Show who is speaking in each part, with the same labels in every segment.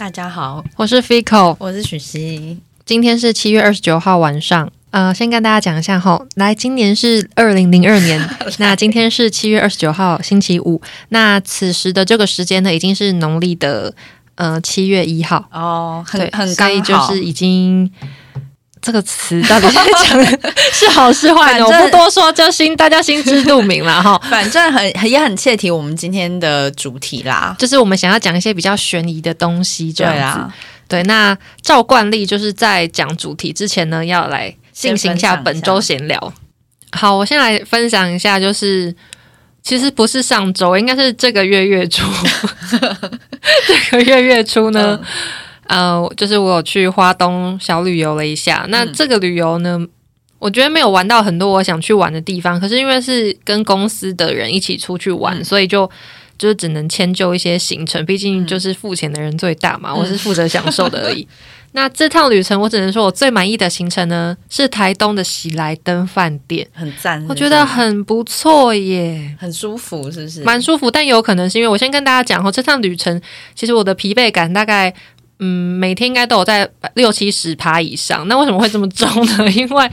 Speaker 1: 大家好，
Speaker 2: 我是 Fico，
Speaker 1: 我是许熙。
Speaker 2: 今天是七月二十九号晚上。呃，先跟大家讲一下哈，来，今年是二零零二年，那今天是七月二十九号星期五，那此时的这个时间呢，已经是农历的呃七月一号
Speaker 1: 哦，很
Speaker 2: 对，
Speaker 1: 很刚好
Speaker 2: 就是已经这个词到底是讲的 是好是坏呢？我不多说，就心大家心知肚明了哈。
Speaker 1: 反正很很也很切题我们今天的主题啦。
Speaker 2: 就是我们想要讲一些比较悬疑的东西，这
Speaker 1: 对
Speaker 2: 样子。
Speaker 1: 啦，
Speaker 2: 对，那照惯例就是在讲主题之前呢，要来进行一下本周闲聊。好，我先来分享一下，就是其实不是上周，应该是这个月月初。这个月月初呢，呃，就是我有去花东小旅游了一下。那这个旅游呢，我觉得没有玩到很多我想去玩的地方，可是因为是跟公司的人一起出去玩，
Speaker 1: 嗯
Speaker 2: 所以就。就是只能迁就一些行程，毕竟就是付钱的人最大嘛，我是负责享受的而已。那这趟旅程，我只能说我最满意的行程呢，是台东的喜来登饭店，
Speaker 1: 很赞，
Speaker 2: 我觉得很不错耶，
Speaker 1: 很舒服，是不是？
Speaker 2: 蛮舒服。但有可能是因为我先跟大家讲哦，这趟旅程其实我的疲惫感大概。嗯，每天应该都有在六七十趴以上。那为什么会这么重呢？因为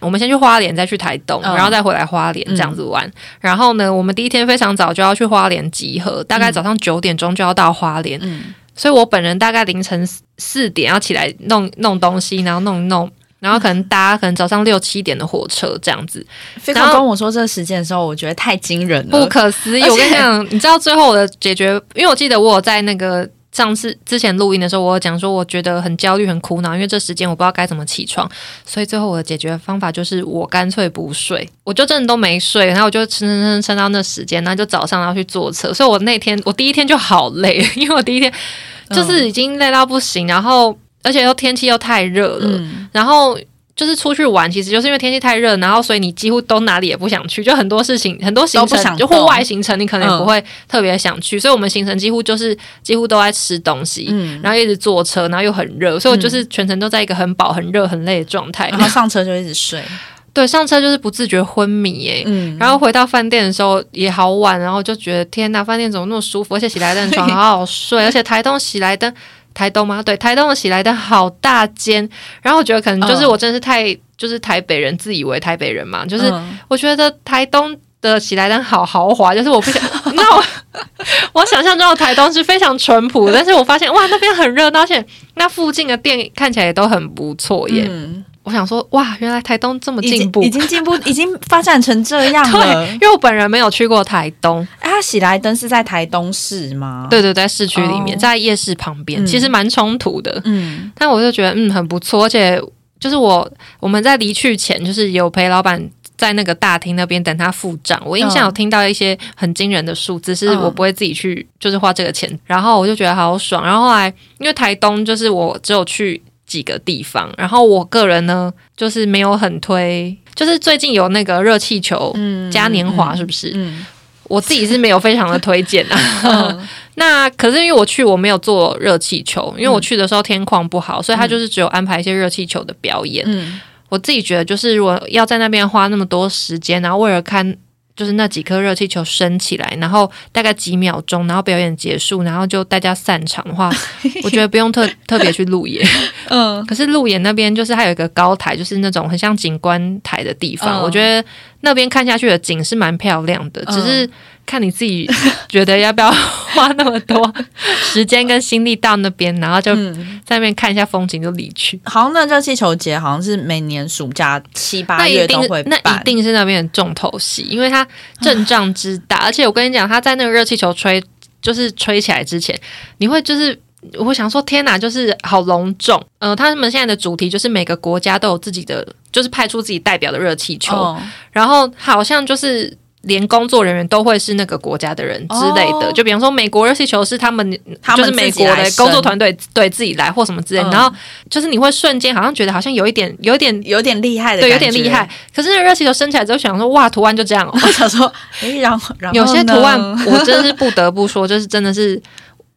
Speaker 2: 我们先去花莲，再去台东，
Speaker 1: 嗯
Speaker 2: 然后再回来花莲这样子玩。然后呢，我们第一天非常早就要去花莲集合，大概早上九点钟就要到花莲。
Speaker 1: 嗯，
Speaker 2: 所以我本人大概凌晨四点要起来弄弄东西，然后弄一弄，然后可能搭可能早上六七点的火车这样子，
Speaker 1: 飞
Speaker 2: 然后
Speaker 1: 哥跟我说这个时间的时候，我觉得太惊人了，
Speaker 2: 不可思议。我跟你讲，你知道最后我的解决，因为我记得我有在那个。上次之前录音的时候，我有讲说，我觉得很焦虑、很苦恼，因为这时间我不知道该怎么起床，所以最后我的解决方法就是我干脆不睡，我就真的都没睡，然后我就撑撑撑撑到那时间，然后就早上要去坐车，所以我那天我第一天就好累，因为我第一天就是已经累到不行，然后而且又天气又太热了，
Speaker 1: 嗯，
Speaker 2: 然后就是出去玩，其实就是因为天气太热，然后所以你几乎都哪里也不想去，就很多事情很多行程就户外行程，你可能也
Speaker 1: 嗯
Speaker 2: 不会特别想去，所以我们行程几乎就是几乎都在吃东西，
Speaker 1: 嗯。
Speaker 2: 然后一直坐车，然后又很热，所以我就是全程都在一个很饱、很热、很累的状态。
Speaker 1: 然后上车就一直睡，
Speaker 2: 对，上车就是不自觉昏迷耶、
Speaker 1: 嗯，
Speaker 2: 然后回到饭店的时候也好晚，然后就觉得天哪，饭店怎么那么舒服？而且喜来登床好好睡，而且台东喜来登，台东吗？对，台东的喜来登好大间。然后我觉得可能就是
Speaker 1: 嗯
Speaker 2: 我真的是太、就是台北人，自以为台北人嘛，就是
Speaker 1: 嗯
Speaker 2: 我觉得台东的喜来登好豪华，就是我不想，那我我想象中的台东是非常淳朴，但是我发现哇那边很热闹，而且那附近的店看起来也都很不错耶。
Speaker 1: 嗯，
Speaker 2: 我想说哇，原来台东这么进步
Speaker 1: 已。经进步，已经发展成这样了
Speaker 2: 对，。因为我本人没有去过台东，
Speaker 1: 哎，它喜来登是在台东市吗？，
Speaker 2: 对对，在市区里面，
Speaker 1: 哦
Speaker 2: 在夜市旁边，
Speaker 1: 嗯
Speaker 2: 其实蛮冲突的。
Speaker 1: 嗯
Speaker 2: 但我就觉得嗯很不错，而且就是我我们在离去前，就是有陪老板在那个大厅那边等他付账。我印象有听到一些很惊人的数字，是
Speaker 1: 嗯
Speaker 2: 我不会自己去就是花这个钱，然后我就觉得好爽。然后后来因为台东就是我只有去几个地方，然后我个人呢就是没有很推。就是最近有那个热气球
Speaker 1: 嗯
Speaker 2: 嘉年华，是不是？
Speaker 1: 嗯
Speaker 2: 我自己是没有非常的推荐啊。
Speaker 1: 嗯
Speaker 2: 那可是因为我去我没有坐热气球，因为我去的时候天况不好，所以他就是只有安排一些热气球的表演。
Speaker 1: 嗯
Speaker 2: 我自己觉得，就是如果要在那边花那么多时间，然后为了看就是那几颗热气球升起来，然后大概几秒钟，然后表演结束，然后就大家散场的话，我觉得不用特特别去路演。
Speaker 1: 嗯
Speaker 2: 可是路演那边就是还有一个高台，就是那种很像景观台的地方，
Speaker 1: 嗯
Speaker 2: 我觉得那边看下去的景是蛮漂亮的，
Speaker 1: 嗯
Speaker 2: 只是看你自己觉得要不要花那么多时间跟心力到那边，然后就
Speaker 1: 嗯，
Speaker 2: 在那边看一下风景就离去。
Speaker 1: 好像那热气球节好像是每年暑假七八月都会
Speaker 2: 那
Speaker 1: 办，
Speaker 2: 一定是那边的重头戏，因为它阵仗之大，而且我跟你讲，它在那个热气球吹就是吹起来之前，你会就是。我会想说，天哪，就是好隆重。呃，他们现在的主题就是每个国家都有自己的，就是派出自己代表的热气球，
Speaker 1: 哦
Speaker 2: 然后好像就是连工作人员都会是那个国家的人之类的。
Speaker 1: 哦
Speaker 2: 就比方说，美国热气球是他们，
Speaker 1: 他们
Speaker 2: 就是美国的工作团队对自己来或什么之类然后就是你会瞬间好像觉得好像有一点，有一点。
Speaker 1: 有点厉害的，
Speaker 2: 对，有点厉害。。可是那个热气球升起来之后，想说哇，图案就这样哦。
Speaker 1: 我想说，哎，然后然后
Speaker 2: 有些图案我真的是不得不说，就是真的是。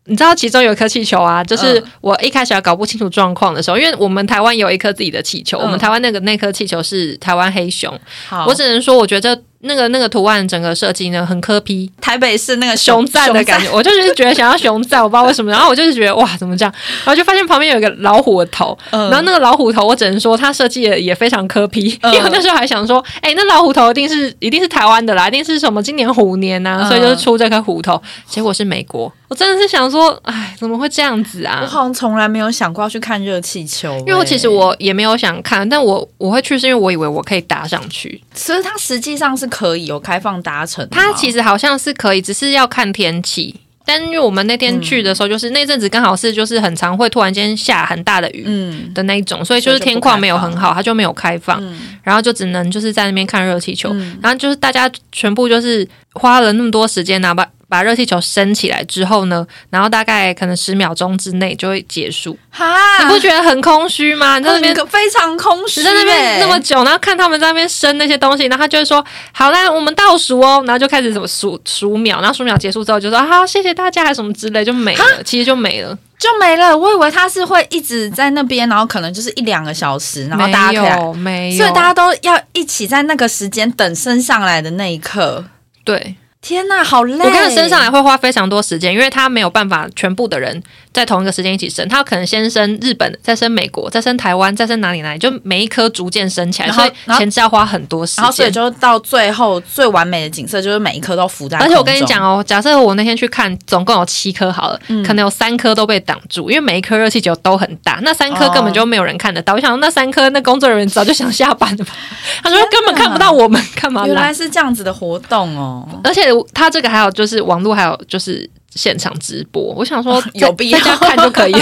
Speaker 2: 你知道其中有一颗气球啊，就是
Speaker 1: 嗯
Speaker 2: 我一开始还搞不清楚状况的时候，因为我们台湾有一颗自己的气球，
Speaker 1: 嗯。
Speaker 2: 我们台湾那个那颗气球是台湾黑熊，
Speaker 1: 好，
Speaker 2: 我只能说，我觉得那个那个图案整个设计呢很科批，
Speaker 1: 台北市那个
Speaker 2: 熊赞的感觉，我就是觉得想要熊赞，我不知道为什么，然后我就是觉得哇怎么这样，然后就发现旁边有一个老虎的头，然后那个老虎头我只能说它设计的也非常科批，因为那时候还想说，哎，那老虎头一定是一定是台湾的啦，一定是什么今年虎年呐，所以就是出这颗虎头，结果是美国，我真的是想说，哎，怎么会这样子啊？
Speaker 1: 我好像从来没有想过要去看热气球，
Speaker 2: 因为其实我也没有想看，但我我会去是因为我以为我可以搭上去，
Speaker 1: 其实它实际上是可以有开放搭乘，
Speaker 2: 它其实好像是可以，只是要看天气。但因为我们那天去的时候，就是那阵子刚好是就是很常会突然间下很大的雨的那一种，所以就是天况没有很好，它就没有开放，然后就只能就是在那边看热气球，然后就是大家全部就是花了那么多时间拿把。把热气球升起来之后呢，然后大概可能十秒钟之内就会结束。哈，你不觉得很空虚吗？你在那边
Speaker 1: 非常空虚，
Speaker 2: 在那边那么久，然后看他们在那边升那些东西，然后他就会说：“好啦，我们倒数哦。”然后就开始什么数数秒，然后数秒结束之后就说：“好，谢谢大家，还什么之类，就没了。”其实就没了，
Speaker 1: 就没了。我以为他是会一直在那边，然后可能就是一两个小时，然后大家
Speaker 2: 可以没有，
Speaker 1: 所以大家都要一起在那个时间等升上来的那一刻。
Speaker 2: 对。
Speaker 1: 天呐，好累！
Speaker 2: 我看身上来会花非常多时间，因为他没有办法全部的人在同一个时间一起升，他可能先升日本，再升美国，再升台湾，再升哪里哪里，就每一颗逐渐升起来，所以前期要花很多时间。
Speaker 1: 然后所以就到最后最完美的景色，就是每一颗都浮在。而
Speaker 2: 且我跟你讲哦，假设我那天去看，总共有七颗好了，可能有三颗都被挡住，因为每一颗热气球都很大，那三颗根本就没有人看得到。我想那三颗那工作人员早就想下班了吧？他说根本看不到我们，干嘛？
Speaker 1: 原来是这样子的活动哦，
Speaker 2: 而且。他这个还有就是网络，还有就是现场直播。我想说，
Speaker 1: 有必要
Speaker 2: 在家看就可以，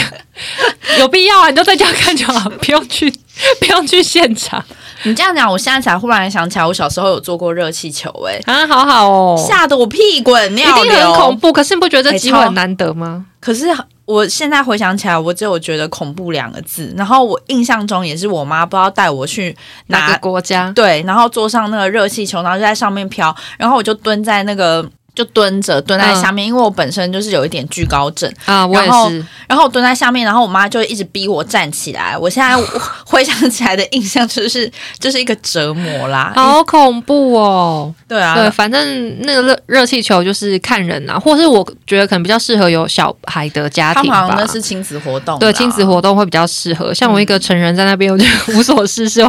Speaker 2: 有必要啊，你就在家看就好，不用去，不用去现场。
Speaker 1: 你这样讲，我现在才忽然想起来，我小时候有坐过热气球，哎，
Speaker 2: 啊，好好哦，
Speaker 1: 吓得我屁滚尿流，
Speaker 2: 很恐怖。可是你不觉得这机会很难得吗？
Speaker 1: 可是我现在回想起来，我只有觉得恐怖两个字。然后我印象中也是我妈不知道带我去
Speaker 2: 哪个国家，
Speaker 1: 对，然后坐上那个热气球，然后就在上面飘，然后我就蹲在那个。就蹲着蹲在下面，因为我本身就是有一点惧高症
Speaker 2: 啊，我也是。
Speaker 1: 然后我蹲在下面，然后我妈就一直逼我站起来。我现在 回想起来的印象就是就是一个折磨啦，
Speaker 2: 好恐怖哦。
Speaker 1: 对啊，
Speaker 2: 对，反正那个热热气球就是看人啊，或是我觉得可能比较适合有小孩的家庭吧。
Speaker 1: 那是亲子活动，
Speaker 2: 对，亲子活动会比较适合。像我一个成人在那边，我就 无所事事，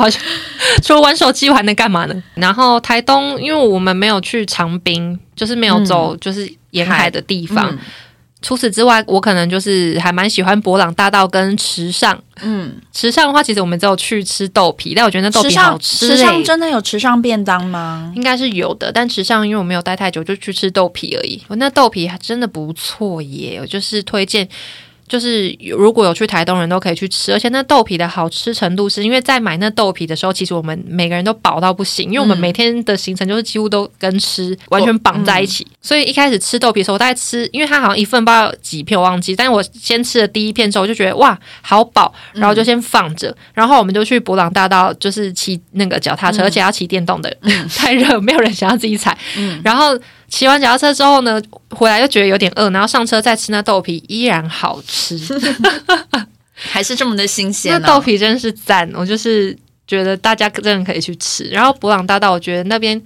Speaker 2: 除了玩手机，我还能干嘛呢？然后台东，因为我们没有去长滨。就是没有走，就是沿海的地方。除此之外，我可能就是还蛮喜欢博朗大道跟池上。嗯，池上的话，其实我们只有去吃豆皮，但我觉得那豆皮好吃。
Speaker 1: 池上真的有池上便当吗？
Speaker 2: 应该是有的，但池上因为我没有待太久，就去吃豆皮而已。我那豆皮还真的不错耶，我就是推荐。就是如果有去台东人都可以去吃，而且那豆皮的好吃程度是因为在买那豆皮的时候，其实我们每个人都饱到不行，因为我们每天的行程就是几乎都跟吃完全绑在一起，所以一开始吃豆皮的时候，我大概吃，因为它好像一份不知道几片我忘记，但是我先吃了第一片之后，我就觉得哇好饱，然后就先放着，然后我们就去博朗大道，就是骑那个脚踏车，而且要骑电动的，太热，没有人想要自己踩，然后。骑完脚踏车之后呢，回来又觉得有点饿，然后上车再吃那豆皮，依然好吃，
Speaker 1: 还是这么的新鲜。
Speaker 2: 那豆皮真是赞，我就是觉得大家真的可以去吃。然后博朗大道，我觉得那边。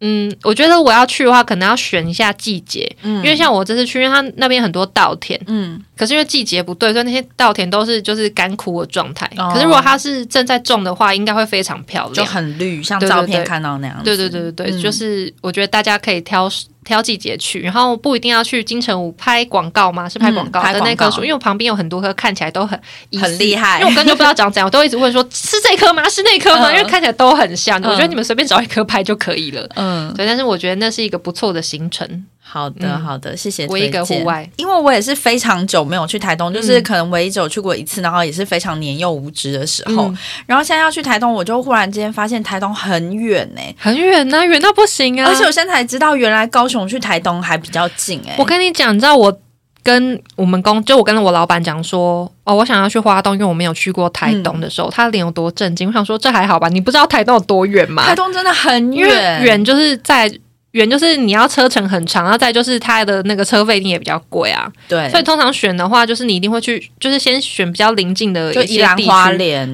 Speaker 2: 嗯，我觉得我要去的话，可能要选一下季节，嗯，因为像我这次去，因为它那边很多稻田，嗯，可是因为季节不对，所以那些稻田都是就是干枯的状态。可是如果它是正在种的话，应该会非常漂亮，
Speaker 1: 就很绿，像照片看到那样。
Speaker 2: 对对对对对，就是我觉得大家可以挑。挑季节去，然后不一定要去金城武拍广告吗？是拍广告的那棵树，因为我旁边有很多棵看起来都很
Speaker 1: 很厉害，
Speaker 2: 因为我根本就不知道长怎样，我都一直问说是这棵吗？是那棵吗？因为看起来都很像，我觉得你们随便找一棵拍就可以了。嗯，对，但是我觉得那是一个不错的行程。
Speaker 1: 好的，好的，谢谢。
Speaker 2: 唯一个户外，
Speaker 1: 因为我也是非常久没有去台东，就是可能唯一只有去过一次，然后也是非常年幼无知的时候。然后现在要去台东，我就忽然之间发现台东很远呢，
Speaker 2: 很远呐，远到不行啊！
Speaker 1: 而且我现在才知道，原来高雄去台东还比较近哎。
Speaker 2: 我跟你讲，你知道我跟我们公，就我跟我老板讲说，哦，我想要去花东，因为我没有去过台东的时候，他脸有多震惊。我想说，这还好吧？你不知道台东有多远吗？
Speaker 1: 台东真的很远，
Speaker 2: 远就是在。远就是你要车程很长，然后再就是它的那个车费一定也比较贵啊。
Speaker 1: 对，
Speaker 2: 所以通常选的话，就是你一定会去，就是先选比较临近的一些地
Speaker 1: 区，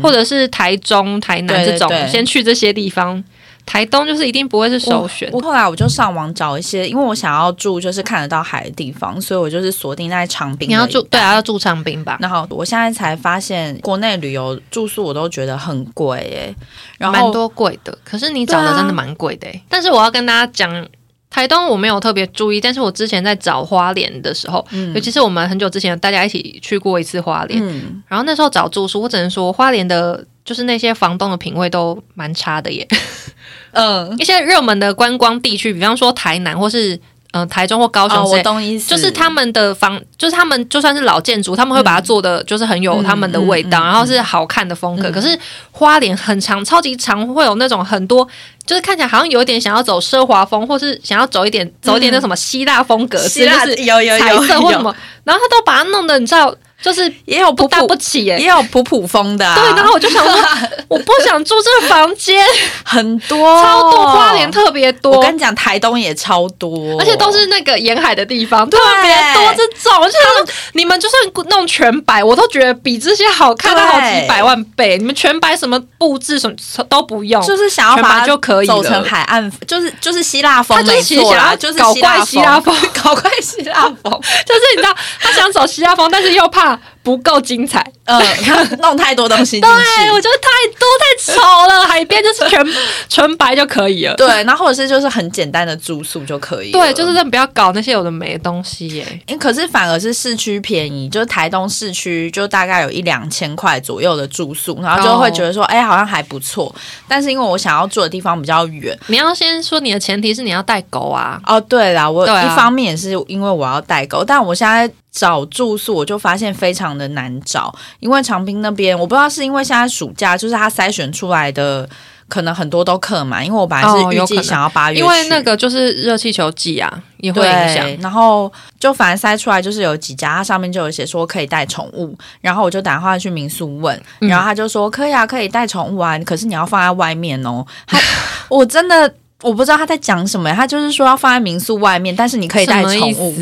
Speaker 2: 或者是台中、台南这种，先去这些地方。台东就是一定不会是首选。
Speaker 1: 我后来我就上网找一些，因为我想要住就是看得到海的地方，所以我就是锁定在长滨。
Speaker 2: 你要住对啊，要住长滨吧。
Speaker 1: 然后我现在才发现，国内旅游住宿我都觉得很贵诶，然
Speaker 2: 后蛮多贵的。可是你找的真的蛮贵的。但是我要跟大家讲。台东我没有特别注意，但是我之前在找花莲的时候，尤其是我们很久之前大家一起去过一次花莲，然后那时候找住宿，我只能说花莲的，就是那些房东的品味都蛮差的耶。嗯，一些热门的观光地区，比方说台南或是。嗯，台中或高雄，
Speaker 1: 我懂意思，
Speaker 2: 就是他们的房，就是他们就算是老建筑，他们会把它做的就是很有他们的味道，然后是好看的风格。可是花莲很长，超级长，会有那种很多，就是看起来好像有点想要走奢华风，或是想要走一点走一点那什么希腊风格，
Speaker 1: 希腊有有
Speaker 2: 彩色或什么，然后他都把它弄得你知道。就是
Speaker 1: 也有
Speaker 2: 不大不起耶，
Speaker 1: 也有普普风的。
Speaker 2: 对，然后我就想说，我不想住这个房间，
Speaker 1: 很多
Speaker 2: 超多花莲特别多。
Speaker 1: 我跟你讲，台东也超多，
Speaker 2: 而且都是那个沿海的地方，特别多这种。像你们就算弄全白，我都觉得比这些好看好几百万倍。你们全白什么布置什么都不用，
Speaker 1: 就是想要把
Speaker 2: 就可以
Speaker 1: 走成海岸，就是就是希腊风，没错啦，就是
Speaker 2: 搞怪希腊风，
Speaker 1: 搞怪希腊风，
Speaker 2: 就是你知道他想走希腊风，但是又怕。不够精彩，
Speaker 1: 嗯，弄太多东西
Speaker 2: 对，我觉得太多太丑了。海边就是全 纯白就可以了，
Speaker 1: 对，然后或者是就是很简单的住宿就可以，
Speaker 2: 对，就是不要搞那些有的没的东西耶。
Speaker 1: 哎，可是反而是市区便宜，就是台东市区就大概有一两千块左右的住宿，然后就会觉得说，哎，好像还不错。但是因为我想要住的地方比较远，
Speaker 2: 你要先说你的前提是你要带狗啊。
Speaker 1: 哦，对啦，我一方面也是因为我要带狗，但我现在。找住宿我就发现非常的难找，因为长滨那边我不知道是因为现在暑假，就是他筛选出来的可能很多都客满，因为我本来是预计想要八月，
Speaker 2: 因为那个就是热气球季啊，也会影响。
Speaker 1: 然后就反正筛出来就是有几家，它上面就有写说可以带宠物，然后我就打电话去民宿问，然后他就说可以啊，可以带宠物啊，可是你要放在外面哦。他 我真的。我不知道他在讲什么，他就是说要放在民宿外面，但是你可以带宠物。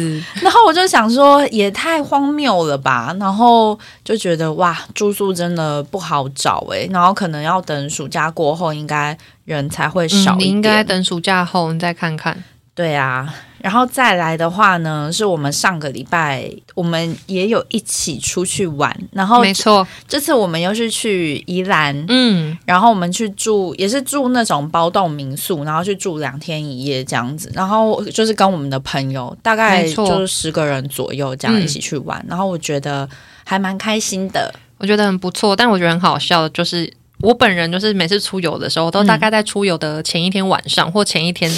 Speaker 1: 然后我就想说，也太荒谬了吧！然后就觉得哇，住宿真的不好找诶。然后可能要等暑假过后，应该人才会少一点。
Speaker 2: 应该等暑假后你再看看。
Speaker 1: 对啊。然后再来的话呢，是我们上个礼拜我们也有一起出去玩，然后
Speaker 2: 没错，
Speaker 1: 这次我们又是去宜兰，嗯，然后我们去住也是住那种包栋民宿，然后去住两天一夜这样子，然后就是跟我们的朋友大概就是十个人左右这样一起去玩，然后我觉得还蛮开心的，
Speaker 2: 我觉得很不错，但我觉得很好笑的就是。我本人就是每次出游的时候，都大概在出游的前一天晚上或前一天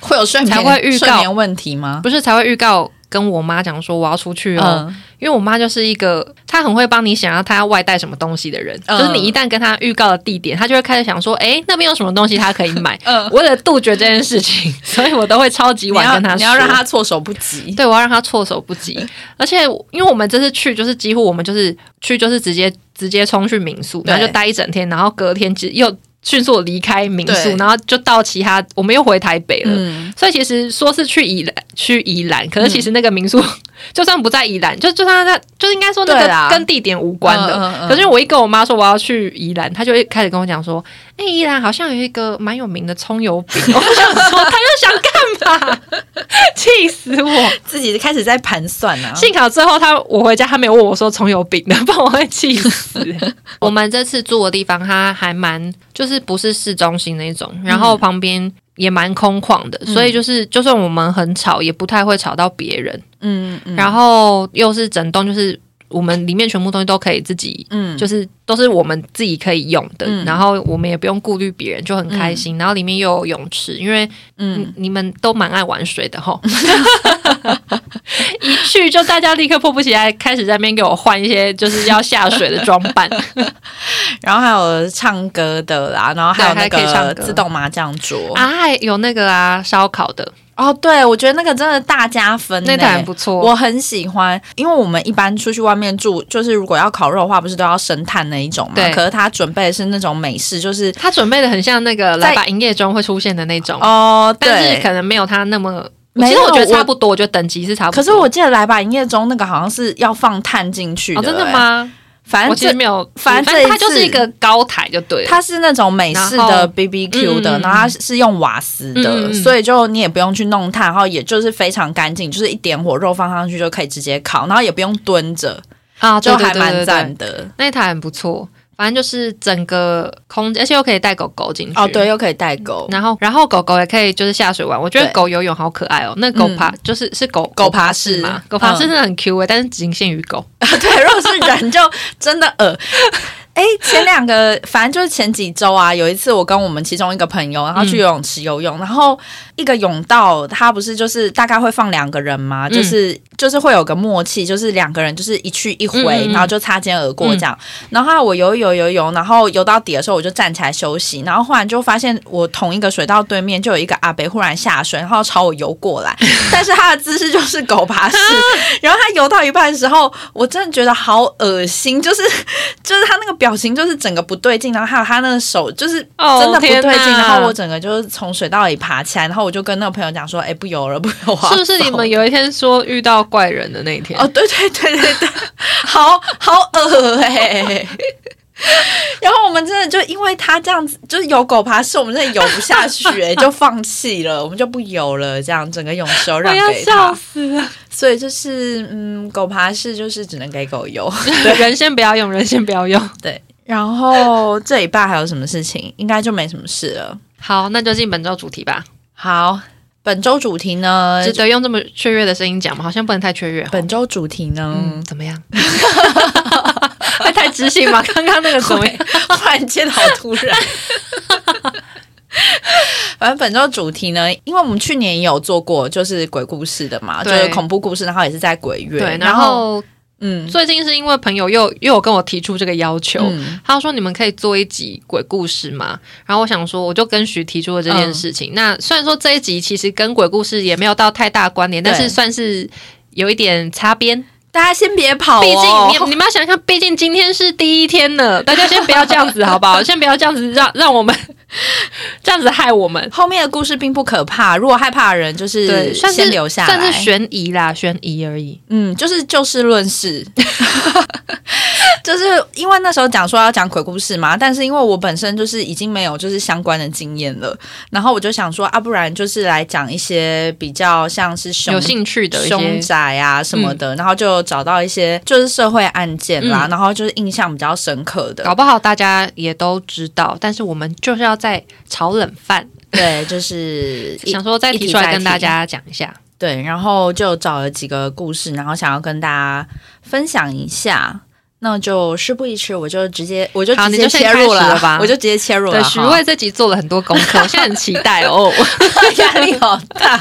Speaker 1: 会有睡眠
Speaker 2: 才会预告
Speaker 1: 问题吗？
Speaker 2: 不是才会预告跟我妈讲说我要出去哦，因为我妈就是一个她很会帮你想要她要外带什么东西的人，就是你一旦跟她预告了地点，她就会开始想说，哎，那边有什么东西她可以买。为了杜绝这件事情，所以我都会超级晚跟她说，
Speaker 1: 你要让她措手不及。
Speaker 2: 对，我要让她措手不及。而且因为我们这次去，就是几乎我们就是去，就是直接。直接冲去民宿，然后就待一整天，然后隔天就又迅速离开民宿，然后就到其他，我们又回台北了。所以其实说是去宜兰，去宜兰，可是其实那个民宿 就算不在宜兰，就就算在，就应该说那个跟地点无关的。可是我一跟我妈说我要去宜兰，她就会开始跟我讲说。哎，依然好像有一个蛮有名的葱油饼，我想说他又想干嘛？气死我！
Speaker 1: 自己开始在盘算啊。
Speaker 2: 幸好最后他我回家，他没有问我说葱油饼的，不然我会气死。我们这次住的地方，它还蛮就是不是市中心那种，然后旁边也蛮空旷的，所以就是就算我们很吵，也不太会吵到别人。嗯嗯。然后又是整栋就是。我们里面全部东西都可以自己，嗯，就是都是我们自己可以用的，然后我们也不用顾虑别人，就很开心。然后里面又有泳池，因为嗯，你们都蛮爱玩水的哈。一去就大家立刻迫不及待开始在那边给我换一些就是要下水的装扮，
Speaker 1: 然后还有唱歌的啦，然后还有那个自动麻将桌
Speaker 2: 啊，还有那个啊烧烤的。
Speaker 1: 哦，对，我觉得那个真的大加分，
Speaker 2: 那台不错，
Speaker 1: 我很喜欢。因为我们一般出去外面住，就是如果要烤肉的话，不是都要生炭那一种嘛？对。可是他准备的是那种美式，就是
Speaker 2: 他准备的很像那个来吧营业中会出现的那种哦，但是可能没有他那么。其实我觉得差不多，我觉得等级是差不多。
Speaker 1: 可是我记得来吧营业中那个好像是要放炭进去的，
Speaker 2: 真的吗？
Speaker 1: 反正这
Speaker 2: 我其实没有，
Speaker 1: 反正
Speaker 2: 正它就是一个高台就对了。
Speaker 1: 它是那种美式的 B B Q 的，然后它是用瓦斯的，所以就你也不用去弄炭，然后也就是非常干净，就是一点火肉放上去就可以直接烤，然后也不用蹲着，
Speaker 2: 啊，
Speaker 1: 就还蛮赞的。
Speaker 2: 那台很不错，反正就是整个空间，而且又可以带狗狗进去。
Speaker 1: 哦，对，。又可以带狗，
Speaker 2: 然后，然后狗狗也可以就是下水玩，我觉得狗游泳好可爱哦。那狗爬、就是是狗
Speaker 1: 狗爬式
Speaker 2: 嘛，狗爬式
Speaker 1: 嗯
Speaker 2: 真的很 Q 诶、但是仅限于狗。
Speaker 1: 对，如果是人就真的恶。哎，前两个 反正就是前几周啊，有一次我跟我们其中一个朋友，然后去游泳池游泳，然后一个泳道他不是就是大概会放两个人吗，就是就是会有个默契，就是两个人就是一去一回，然后就擦肩而过这样。然后我游游游游，然后游到底的时候我就站起来休息，然后忽然就发现我同一个水道对面就有一个阿北忽然下水，然后朝我游过来，但是他的姿势就是狗爬式，然后他游到一半的时候，我真的觉得好恶心，就是就是他那个表情就是整个不对劲，然后还有他那个手就是
Speaker 2: 哦
Speaker 1: 真的不对劲，然后我整个就是从水道里爬起来，然后我就跟那个朋友讲说，哎、不游了，不游了，
Speaker 2: 是不是 你们有一天说遇到怪人的那一天？
Speaker 1: 哦，对对对对对，好好恶哎、然后我们真的就因为他这样子，就是有狗爬式，我们真的游不下去、欸，就放弃了，我们就不游了，这样整个泳池都让给
Speaker 2: 笑。死了！
Speaker 1: 所以就是，嗯，狗爬式就是只能给狗游。
Speaker 2: 人先不要用，人先不要用。
Speaker 1: 对，然后这一半还有什么事情？应该就没什么事了。
Speaker 2: 好，那就进本周主题吧。
Speaker 1: 好，本周主题呢？
Speaker 2: 值得用这么雀跃的声音讲吗？好像不能太雀跃。
Speaker 1: 本周主题呢？
Speaker 2: 嗯，怎么样？会太知性吗？刚刚那个怎么样？
Speaker 1: 突然间好突然。反正本周主题呢，因为我们去年也有做过，就是鬼故事的嘛，就是恐怖故事，然后也是在鬼月，
Speaker 2: 对，
Speaker 1: 然
Speaker 2: 然后
Speaker 1: 嗯
Speaker 2: 最近是因为朋友又又有跟我提出这个要求，
Speaker 1: 嗯
Speaker 2: 他说你们可以做一集鬼故事嘛？然后我想说，我就跟徐提出了这件事情。那虽然说这一集其实跟鬼故事也没有到太大关联，但是算是有一点擦边。
Speaker 1: 大家先别跑、哦，
Speaker 2: 毕竟你 你们要想想，毕竟今天是第一天呢，大家先不要这样子好不好？先不要这样子让让我们 这样子害我们。
Speaker 1: 后面的故事并不可怕，如果害怕的人就是先留下来，
Speaker 2: 算是悬疑啦，悬疑而已。
Speaker 1: 嗯，就是就事论事，就是因为那时候讲说要讲鬼故事嘛，但是因为我本身就是已经没有就是相关的经验了，然后我就想说啊，不然就是来讲一些比较像是凶
Speaker 2: 有兴趣的
Speaker 1: 凶，宅啊什么的，然后就找到一些就是社会案件啦，然后就是印象比较深刻的，
Speaker 2: 搞不好大家也都知道，但是我们就是要在炒冷饭，
Speaker 1: 对，就是
Speaker 2: 想说再提出来跟大家讲一下。
Speaker 1: 对，然后就找了几个故事，然后想要跟大家分享一下。那就事不宜迟，我就直接我就直接切入
Speaker 2: 了吧
Speaker 1: 我就直接切入了
Speaker 2: 对，
Speaker 1: 哈。
Speaker 2: 徐渭这集做了很多功课，我现在很期待哦。
Speaker 1: 压力好大，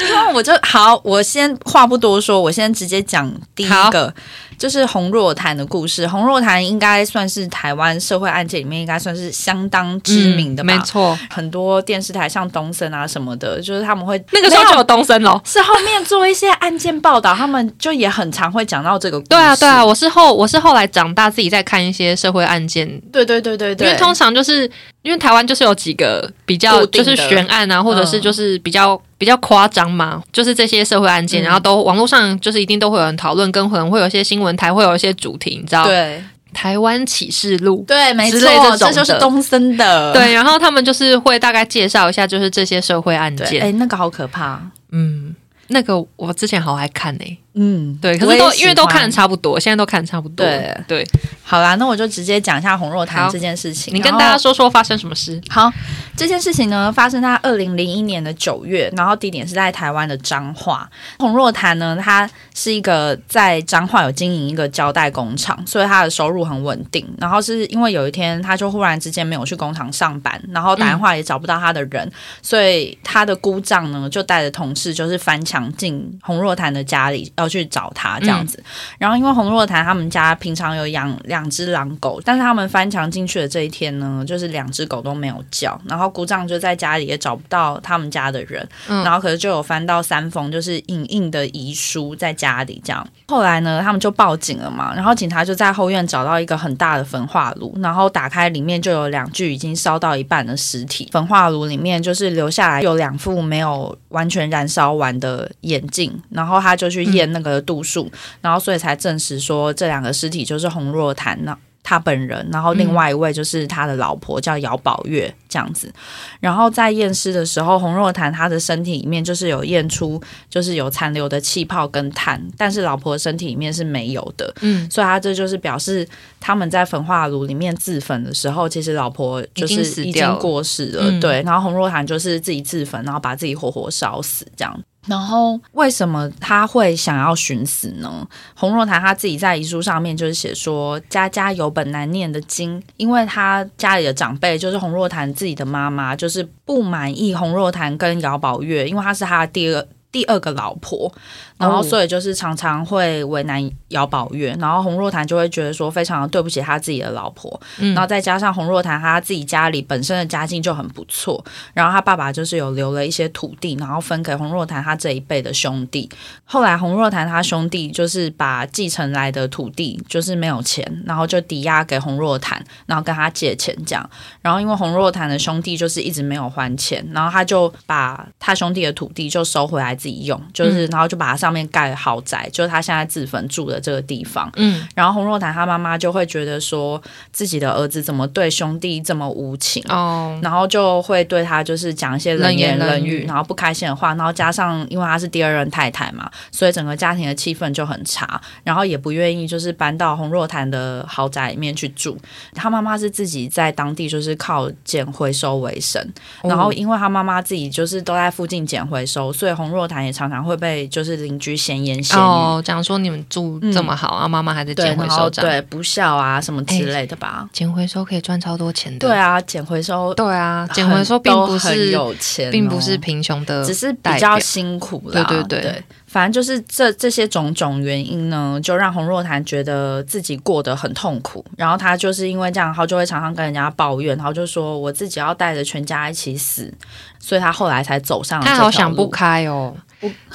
Speaker 1: 因为我就好，我先话不多说，我先直接讲第一个，就是洪若潭的故事。洪若潭应该算是台湾社会案件里面应该算是相当知名的吧，
Speaker 2: 嗯没错。
Speaker 1: 很多电视台像东森啊什么的，就是他们会
Speaker 2: 那个时候就有东森喽。
Speaker 1: 是后面做一些案件报道，他们就也很常会讲到这个故事。
Speaker 2: 对啊，对啊，我是后我是后来长大自己在看一些社会案件，
Speaker 1: 对对对对对，
Speaker 2: 因为通常就是因为台湾就是有几个比较就是悬案啊，或者是
Speaker 1: 嗯
Speaker 2: 就是比较、比较夸张嘛，就是这些社会案件，
Speaker 1: 嗯
Speaker 2: 然后都网络上就是一定都会有人讨论，跟可能会有一些新闻台会有一些主题，你知道？
Speaker 1: 对
Speaker 2: 台湾启示录。
Speaker 1: 对，没错
Speaker 2: 这，
Speaker 1: 就是
Speaker 2: 的
Speaker 1: 东森的。
Speaker 2: 对，然后他们就是会大概介绍一下，就是这些社会案，件。
Speaker 1: 哎，那个好可怕。
Speaker 2: 嗯，那个我之前好爱看呢、
Speaker 1: 嗯，
Speaker 2: 对，可是都因为都看的差不多，现在都看的差不多。
Speaker 1: 对
Speaker 2: 对，
Speaker 1: 好啦，那我就直接讲一下洪若潭这件事情。
Speaker 2: 你跟大家说说发生什么事？
Speaker 1: 好，这件事情呢发生在二零零一年的九月，然后地点是在台湾的彰化。洪若潭呢，他是一个在彰化有经营一个胶带工厂，所以他的收入很稳定。然后是因为有一天他就忽然之间没有去工厂上班，然后打电话也找不到他的人，所以他的姑丈呢就带着同事就是翻墙进洪若潭的家里要去找他这样子。然后因为洪若潭他们家平常有养两只狼狗，但是他们翻墙进去的这一天呢，就是两只狗都没有叫，然后姑丈就在家里也找不到他们家的人，
Speaker 2: 嗯
Speaker 1: 然后可是就有翻到三封就是影印的遗书在家里这样。后来呢，他们就报警了嘛，然后警察就在后院找到一个很大的焚化炉，然后打开里面就有两具已经烧到一半的尸体，焚化炉里面就是留下来有两副没有完全燃烧完的眼镜，然后他就去验验那个度数，然后所以才证实说这两个尸体就是洪若潭那。他本人，然后另外一位就是他的老婆，叫姚宝月这样子。然后在验尸的时候，洪若潭他的身体里面就是有验出就是有残留的气泡跟碳，但是老婆身体里面是没有的。嗯，所以他这就是表示他们在焚化炉里面自焚的时候，其实老婆就是已经过世了。对，然后洪若潭就是自己自焚，然后把自己活活烧死这样。然后为什么他会想要寻死呢？洪若潭他自己在遗书上面就是写说：“家家有本难念的经。”因为他家里的长辈就是洪若潭自己的妈妈，就是不满意洪若潭跟姚宝月，因为他是他的第二第二个老婆。然后，所以就是常常会为难姚宝月，然后洪若潭就会觉得说非常对不起他自己的老婆，然后再加上洪若潭他自己家里本身的家境就很不错，然后他爸爸就是有留了一些土地，然后分给洪若潭他这一辈的兄弟。后来洪若潭他兄弟就是把继承来的土地就是没有钱，然后就抵押给洪若潭，然后跟他借钱这样。然后因为洪若潭的兄弟就是一直没有还钱，然后他就把他兄弟的土地就收回来自己用，就是然后就把它上。上面盖豪宅，就是他现在自焚住的这个地方。嗯，然后洪若潭他妈妈就会觉得说，自己的儿子怎么对兄弟这么无情哦，然后就会对他就是讲一些冷言冷语，然后不开心的话，然后加上因为他是第二任太太嘛，所以整个家庭的气氛就很差，然后也不愿意就是搬到洪若潭的豪宅里面去住。他妈妈是自己在当地就是靠捡回收为生，然后因为他妈妈自己就是都在附近捡回收，所以洪若潭也常常会被就是邻居闲言闲语，
Speaker 2: 讲说你们住这么好啊，妈妈还在捡回收，
Speaker 1: 对不孝啊什么之类的吧？
Speaker 2: 捡回收可以赚超多钱的，
Speaker 1: 对啊，捡回收，
Speaker 2: 对啊，捡回收并不是
Speaker 1: 有钱，
Speaker 2: 并不是贫穷的，
Speaker 1: 只是比较辛苦
Speaker 2: 啦。对对。对，
Speaker 1: 反正就是这这些种种原因呢，就让洪若潭觉得自己过得很痛苦。然后他就是因为这样，然后就会常常跟人家抱怨，然后就说我自己要带着全家一起死，所以他后来才走上。
Speaker 2: 他好想不开哦。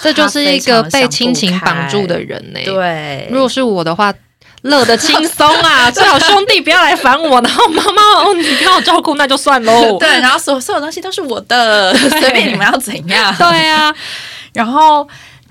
Speaker 2: 这就是一个被亲情绑住的人呢。
Speaker 1: 对，
Speaker 2: 如果是我的话，乐得轻松啊！最好兄弟不要来烦我，然后妈妈哦，你帮我照顾那就算喽。
Speaker 1: 对，然后所所有东西都是我的，随便你们要怎样。
Speaker 2: 对啊，
Speaker 1: 然后。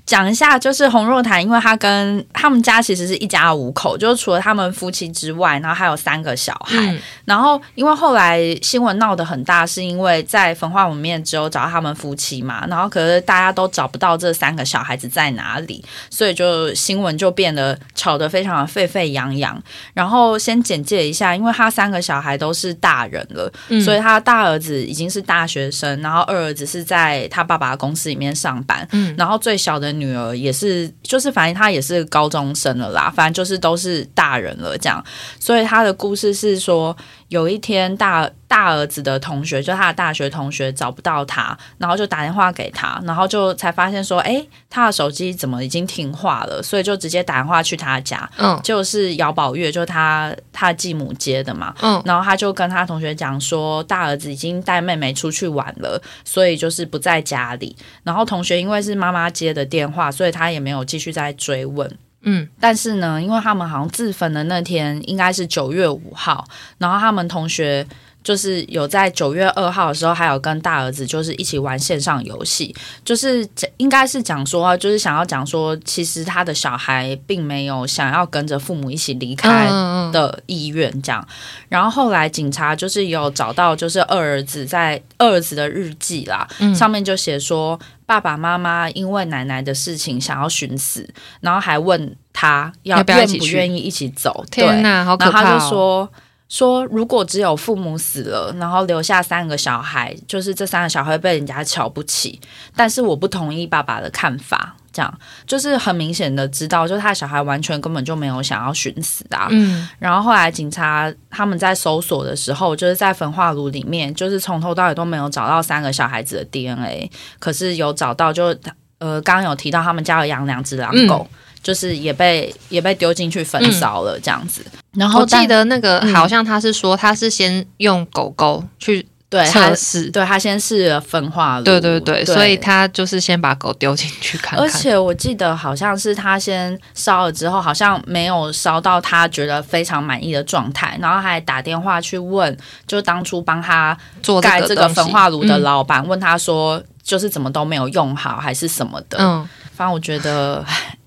Speaker 1: 讲一下，就是洪若潭，因为他跟他们家其实是一家五口，就是除了他们夫妻之外，然后还有三个小孩。然后因为后来新闻闹得很大，是因为在焚化炉面只有找到他们夫妻嘛，然后可是大家都找不到这三个小孩子在哪里，所以就新闻就变得吵得非常的沸沸扬扬。然后先简介一下，因为他三个小孩都是大人了，所以他大儿子已经是大学生，然后二儿子是在他爸爸公司里面上班，然后最小的。女儿也是，就是反正她也是高中生了啦，反正就是都是大人了这样。所以她的故事是说，有一天大大儿子的同学，就他的大学同学找不到他，然后就打电话给他，然后就才发现说，哎，他的手机怎么已经停话了？所以就直接打电话去他家，嗯，就是姚宝月，就他他继母接的嘛，嗯，然后他就跟他同学讲说，大儿子已经带妹妹出去玩了，所以就是不在家里。然后同学因为是妈妈接的电话，所以他也没有继续再追问。嗯，但是呢，因为他们好像自焚的那天应该是九月五号，然后他们同学就是有在九月二号的时候，还有跟大儿子就是一起玩线上游戏，就是应该是讲说，就是想要讲说，其实他的小孩并没有想要跟着父母一起离开的意愿，这样。然后后来警察就是有找到，就是二儿子在二儿子的日记啦，上面就写说。爸爸妈妈因为奶奶的事情想要寻死，然后还问他要愿不愿意一起走。
Speaker 2: 天哪，好可怕！
Speaker 1: 然后他就说说，如果只有父母死了，然后留下三个小孩，就是这三个小孩被人家瞧不起。但是我不同意爸爸的看法。这样就是很明显的知道，就是他的小孩完全根本就没有想要寻死啊。嗯，然后后来警察他们在搜索的时候，就是在焚化炉里面，就是从头到尾都没有找到三个小孩子的 DNA，可是有找到，就呃刚刚有提到他们家有养两只狼狗，就是也被也被丢进去焚烧了这样子。然后
Speaker 2: 我记得那个好像他是说他是先用狗狗去。
Speaker 1: 对
Speaker 2: 测试，
Speaker 1: 对他先试了焚化炉，
Speaker 2: 对对对，所以他就是先把狗丢进去看看。
Speaker 1: 而且我记得好像是他先烧了之后，好像没有烧到他觉得非常满意的状态，然后还打电话去问，就当初帮他
Speaker 2: 做
Speaker 1: 盖这个焚化炉的老板，问他说，就是怎么都没有用好，还是什么的。嗯，反正我觉得。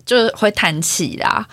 Speaker 1: 就是会弹起啦。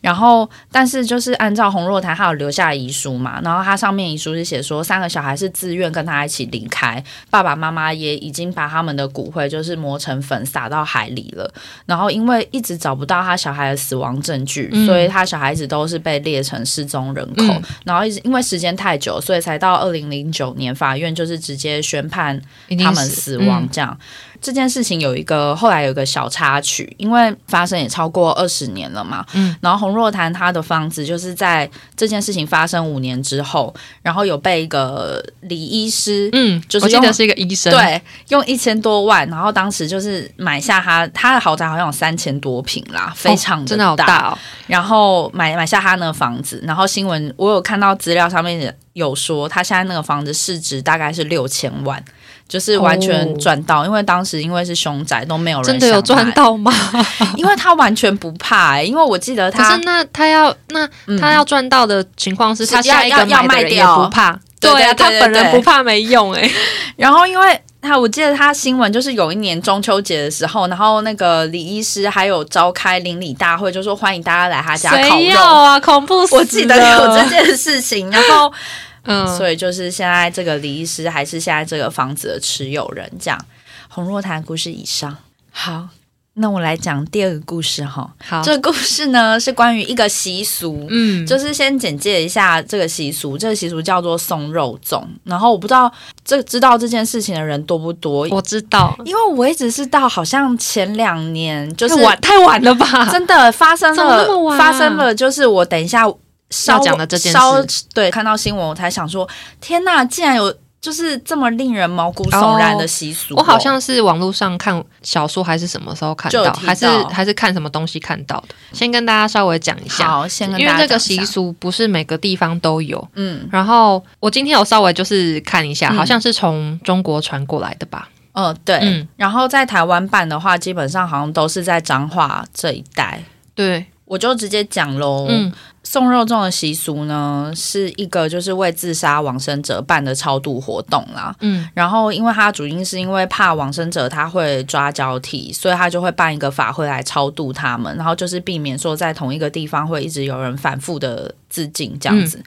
Speaker 1: 然后，但是就是按照洪若潭，他有留下遗书嘛，然后他上面遗书是写说，三个小孩是自愿跟他一起离开，爸爸妈妈也已经把他们的骨灰就是磨成粉撒到海里了。然后因为一直找不到他小孩的死亡证据，所以他小孩子都是被列成失踪人口。然后一直因为时间太久，所以才到二零零九年，法院就是直接宣判他们死亡这样。这件事情有一个后来有一个小插曲，因为发生也超过二十年了嘛。嗯，然后洪若潭他的房子就是在这件事情发生五年之后，然后有被一个李医师，
Speaker 2: 嗯，
Speaker 1: 就是
Speaker 2: 我记得是一个医生，
Speaker 1: 对，用一千多万，然后当时就是买下他他的豪宅，好像有三千多平啦，非常
Speaker 2: 真的好大哦。
Speaker 1: 然后买买下他那个房子，然后新闻我有看到资料上面有说，他现在那个房子市值大概是六千万。就是完全赚到，因为当时因为是凶宅，都没有人
Speaker 2: 真的有赚到吗？
Speaker 1: 因为他完全不怕，因为我记得他，
Speaker 2: 可是那他要那他要赚到的情况是他下一个
Speaker 1: 要卖掉
Speaker 2: 不怕，对啊，他本人不怕没用哎。
Speaker 1: 然后因为他我记得他新闻就是有一年中秋节的时候，然后那个李医师还有召开邻里大会，就说欢迎大家来他家烤肉
Speaker 2: 啊，恐怖！
Speaker 1: 我记得有这件事情，然后。嗯，所以就是现在这个李医师还是现在这个房子的持有人，这样。洪若潭故事以上，好，那我来讲第二个故事哈。
Speaker 2: 好，
Speaker 1: 这个故事呢是关于一个习俗，嗯，就是先简介一下这个习俗。这个习俗叫做送肉粽，然后我不知道这知道这件事情的人多不多。
Speaker 2: 我知道，
Speaker 1: 因为我一直是到好像前两年，就是
Speaker 2: 晚太晚了吧？
Speaker 1: 真的发生了，发生了，就是我等一下。
Speaker 2: 要讲的这件事，
Speaker 1: 对，看到新闻我才想说，天呐，竟然有就是这么令人毛骨悚然的习俗。
Speaker 2: 我好像是网络上看小说，还是什么时候看到，还是还是看什么东西看到的。先跟大家稍微讲一下，
Speaker 1: 好，先
Speaker 2: 因为这个习俗不是每个地方都有，嗯。然后我今天有稍微就是看一下，好像是从中国传过来的吧？
Speaker 1: 嗯，对。然后在台湾办的话，基本上好像都是在彰化这一带。
Speaker 2: 对，
Speaker 1: 我就直接讲喽。嗯。送肉粽的习俗呢，是一个就是为自杀往生者办的超度活动啦。嗯，然后因为他主因是因为怕往生者他会抓交替，所以他就会办一个法会来超度他们，然后就是避免说在同一个地方会一直有人反复的自尽这样子。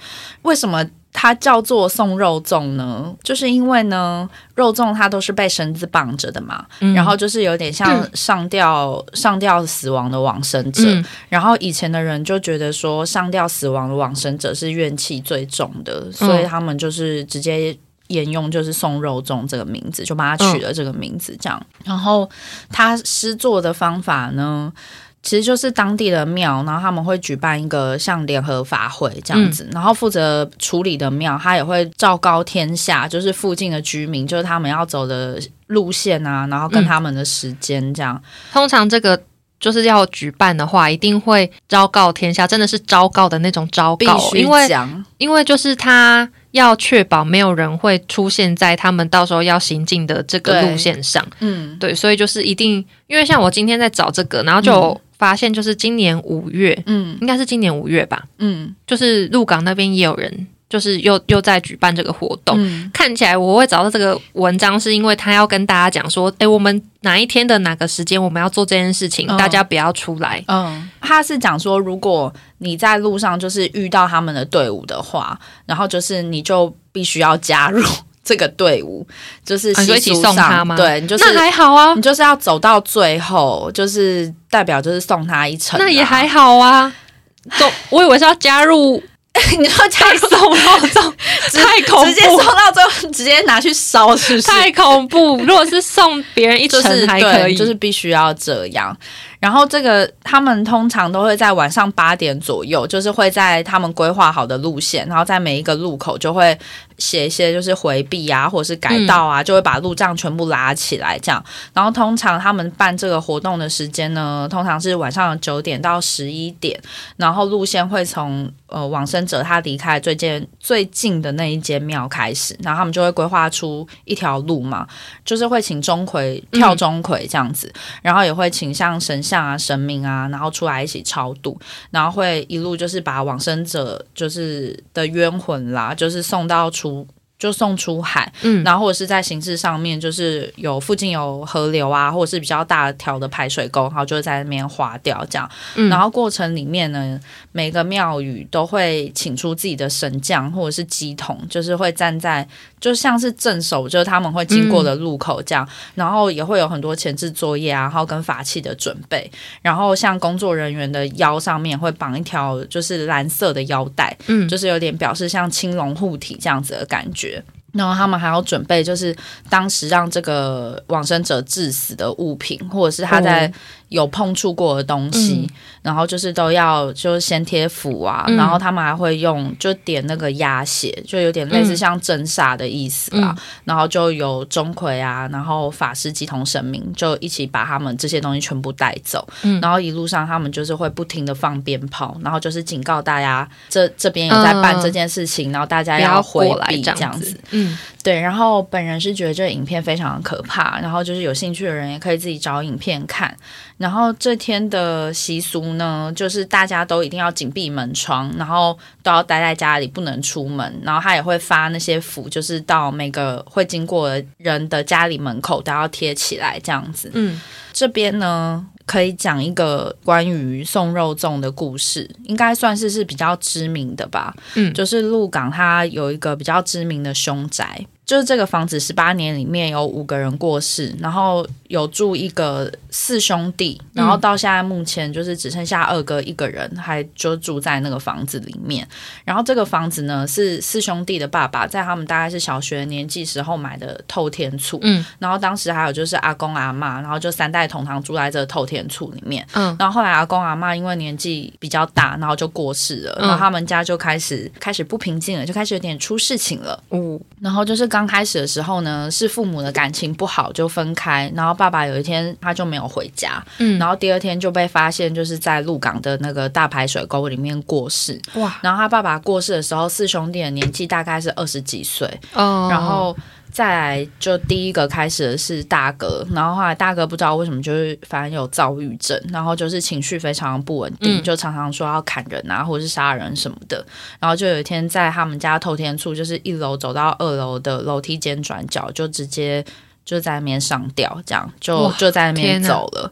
Speaker 1: 为什么？它叫做送肉粽呢，就是因为呢，肉粽它都是被绳子绑着的嘛，然后就是有点像上吊上吊死亡的往生者，然后以前的人就觉得说上吊死亡的往生者是怨气最重的，所以他们就是直接沿用就是送肉粽这个名字，就把它取了这个名字这样。然后他施作的方法呢？其实就是当地的庙，然后他们会举办一个像联合法会这样子，然后负责处理的庙，他也会昭告天下，就是附近的居民，就是他们要走的路线啊，然后跟他们的时间这样。
Speaker 2: 通常这个就是要举办的话，一定会昭告天下，真的是昭告的那种昭告，因为因为就是他要确保没有人会出现在他们到时候要行进的这个路线上。嗯，对，所以就是一定，因为像我今天在找这个，然后就。发现就是今年五月，嗯，应该是今年五月吧，嗯，就是鹿港那边也有人，就是又又在举办这个活动。看起来我会找到这个文章，是因为他要跟大家讲说，哎，我们哪一天的哪个时间我们要做这件事情，大家不要出来。
Speaker 1: 嗯，他是讲说，如果你在路上就是遇到他们的队伍的话，然后就是你就必须要加入。这个队伍就是
Speaker 2: 一起送他吗？
Speaker 1: 对，你就是
Speaker 2: 那还好啊，
Speaker 1: 你就是要走到最后，就是代表就是送他一程，
Speaker 2: 那也还好啊。都，我以为是要加入，
Speaker 1: 你说加入
Speaker 2: 送肉粽，太恐怖，
Speaker 1: 直接送到最后，直接拿去烧，是不是？
Speaker 2: 太恐怖。如果是送别人一程还可以，
Speaker 1: 就是必须要这样。然后这个他们通常都会在晚上八点左右，就是会在他们规划好的路线，然后在每一个路口就会写一些就是回避啊，或者是改道啊，就会把路障全部拉起来这样。然后通常他们办这个活动的时间呢，通常是晚上九点到十一点，然后路线会从呃往生者他离开最近最近的那一间庙开始，然后他们就会规划出一条路嘛，就是会请钟馗跳钟馗这样子，然后也会请像神。像啊，神明啊，然后出来一起超度，然后会一路就是把往生者就是的冤魂啦，就是送到出就送出海，嗯，然后或者是在形式上面，就是有附近有河流啊，或者是比较大条的排水沟，然后就在那边划掉这样。然后过程里面呢，每个庙宇都会请出自己的神将或者是鸡童，就是会站在就像是镇守，就是他们会经过的路口这样。然后也会有很多前置作业啊，然后跟法器的准备。然后像工作人员的腰上面会绑一条就是蓝色的腰带，嗯，就是有点表示像青龙护体这样子的感觉。然后他们还要准备，就是当时让这个往生者致死的物品，或者是他在。有碰触过的东西，然后就是都要就先贴符啊，然后他们还会用就点那个压血，就有点类似像真煞的意思啊。然后就有钟馗啊，然后法师及同神明就一起把他们这些东西全部带走。然后一路上他们就是会不停的放鞭炮，然后就是警告大家这这边有在办这件事情，然后大家要回避这样子。嗯，对。然后本人是觉得这个影片非常的可怕，然后就是有兴趣的人也可以自己找影片看。然后这天的习俗呢，就是大家都一定要紧闭门窗，然后都要待在家里，不能出门。然后他也会发那些符，就是到每个会经过人的家里门口都要贴起来，这样子。嗯，这边呢可以讲一个关于送肉粽的故事，应该算是是比较知名的吧。嗯，就是鹿港它有一个比较知名的凶宅。就是这个房子十八年里面有五个人过世，然后有住一个四兄弟，然后到现在目前就是只剩下二哥一个人还就住在那个房子里面。然后这个房子呢是四兄弟的爸爸在他们大概是小学年纪时候买的透天厝，嗯，然后当时还有就是阿公阿妈，然后就三代同堂住在这个透天厝里面，嗯，然后后来阿公阿妈因为年纪比较大，然后就过世了，然后他们家就开始开始不平静了，就开始有点出事情了，嗯，然后就是刚。开始的时候呢，是父母的感情不好就分开，然后爸爸有一天他就没有回家，嗯，然后第二天就被发现就是在鹿港的那个大排水沟里面过世，哇！然后他爸爸过世的时候，四兄弟的年纪大概是二十几岁，哦，然后。再来就第一个开始的是大哥，然后后来大哥不知道为什么就是反正有躁郁症，然后就是情绪非常不稳定，就常常说要砍人啊或者是杀人什么的。然后就有一天在他们家透天处，就是一楼走到二楼的楼梯间转角，就直接就在那边上吊，这样就就在那边走了。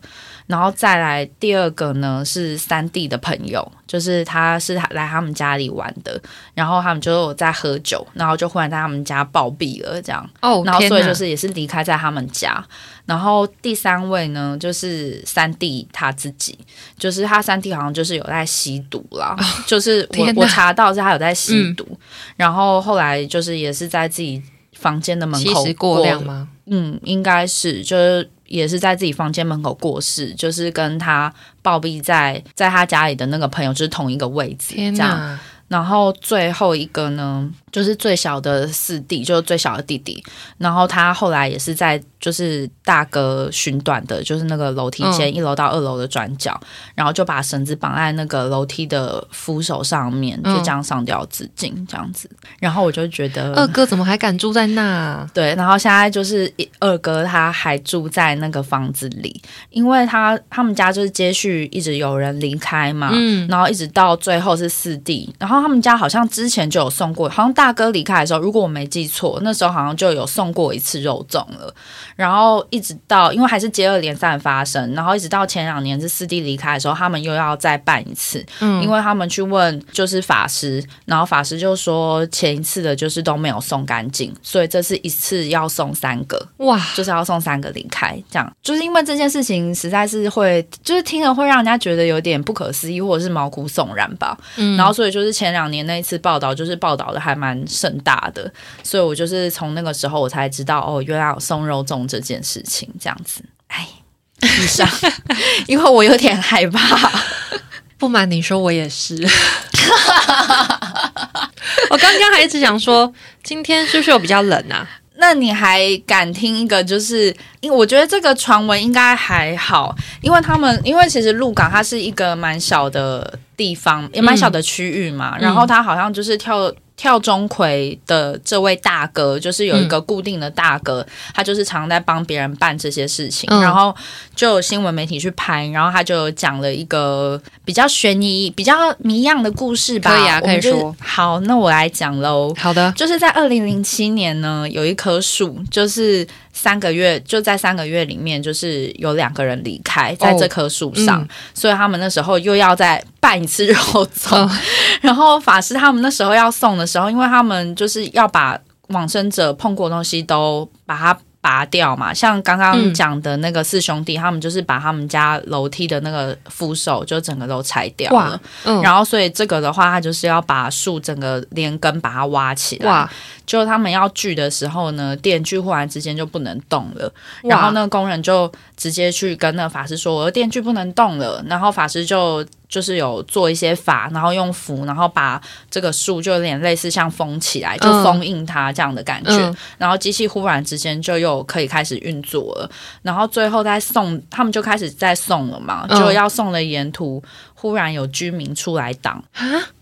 Speaker 1: 然后再来第二个呢是三弟的朋友，就是他是来他们家里玩的，然后他们就在喝酒，然后就忽然在他们家暴毙了，这样。哦，然后所以就是也是离开在他们家。然后第三位呢就是三弟他自己，就是他三弟好像就是有在吸毒啦，就是我我查到是他有在吸毒，然后后来就是也是在自己房间的门口
Speaker 2: 过量吗？
Speaker 1: 嗯，应该是就是。也是在自己房间门口过世，就是跟他暴毙在在他家里的那个朋友，就是同一个位置，这样。然后最后一个呢，就是最小的四弟，就是最小的弟弟。然后他后来也是在，就是大哥寻短的，就是那个楼梯间一楼到二楼的转角，然后就把绳子绑在那个楼梯的扶手上面，就这样上吊自尽，这样子。然后我就觉得
Speaker 2: 二哥怎么还敢住在那？
Speaker 1: 对，然后现在就是二哥他还住在那个房子里，因为他他们家就是接续一直有人离开嘛，嗯，然后一直到最后是四弟，然后。他们家好像之前就有送过，好像大哥离开的时候，如果我没记错，那时候好像就有送过一次肉粽了。然后一直到，因为还是接二连三发生，然后一直到前两年是四弟离开的时候，他们又要再办一次。嗯，因为他们去问就是法师，然后法师就说前一次的就是都没有送干净，所以这次一次要送三个。哇，就是要送三个离开，这样就是因为这件事情实在是会，就是听了会让人家觉得有点不可思议，或者是毛骨悚然吧。嗯，然后所以就是前。前两年那一次报道，就是报道的还蛮盛大的，所以我就是从那个时候我才知道，哦，原来有送肉粽这件事情，这样子。哎，以上，因为我有点害怕。
Speaker 2: 不瞒你说，我也是。我刚刚还一直想说，今天是不是有比较冷啊？
Speaker 1: 那你还敢听一个？就是因为我觉得这个传闻应该还好，因为他们因为其实鹿港它是一个蛮小的。地方也蛮小的区域嘛，然后它好像就是跳跳钟馗的这位大哥，就是有一个固定的大哥，他就是常在帮别人办这些事情，然后就有新闻媒体去拍，然后他就讲了一个比较悬疑、比较谜样的故事吧。
Speaker 2: 可以啊，可以说。
Speaker 1: 好，那我来讲喽。
Speaker 2: 好的，
Speaker 1: 就是在二零零七年呢，有一棵树，就是三个月，就在三个月里面，就是有两个人离开在这棵树上，所以他们那时候又要再办一次肉粽，然后法师他们那时候要送的。时候，因为他们就是要把往生者碰过的东西都把它拔掉嘛，像刚刚讲的那个四兄弟，他们就是把他们家楼梯的那个扶手就整个都拆掉了，然后所以这个的话，他就是要把树整个连根把它挖起来。就他们要锯的时候呢，电锯忽然之间就不能动了，然后那个工人就直接去跟那个法师说：“我的电锯不能动了。”然后法师就就是有做一些法，然后用符，然后把这个树就有点类似像封起来，就封印它这样的感觉。然后机器忽然之间就又可以开始运作了。然后最后在送，他们就开始在送了嘛，就要送的沿途忽然有居民出来挡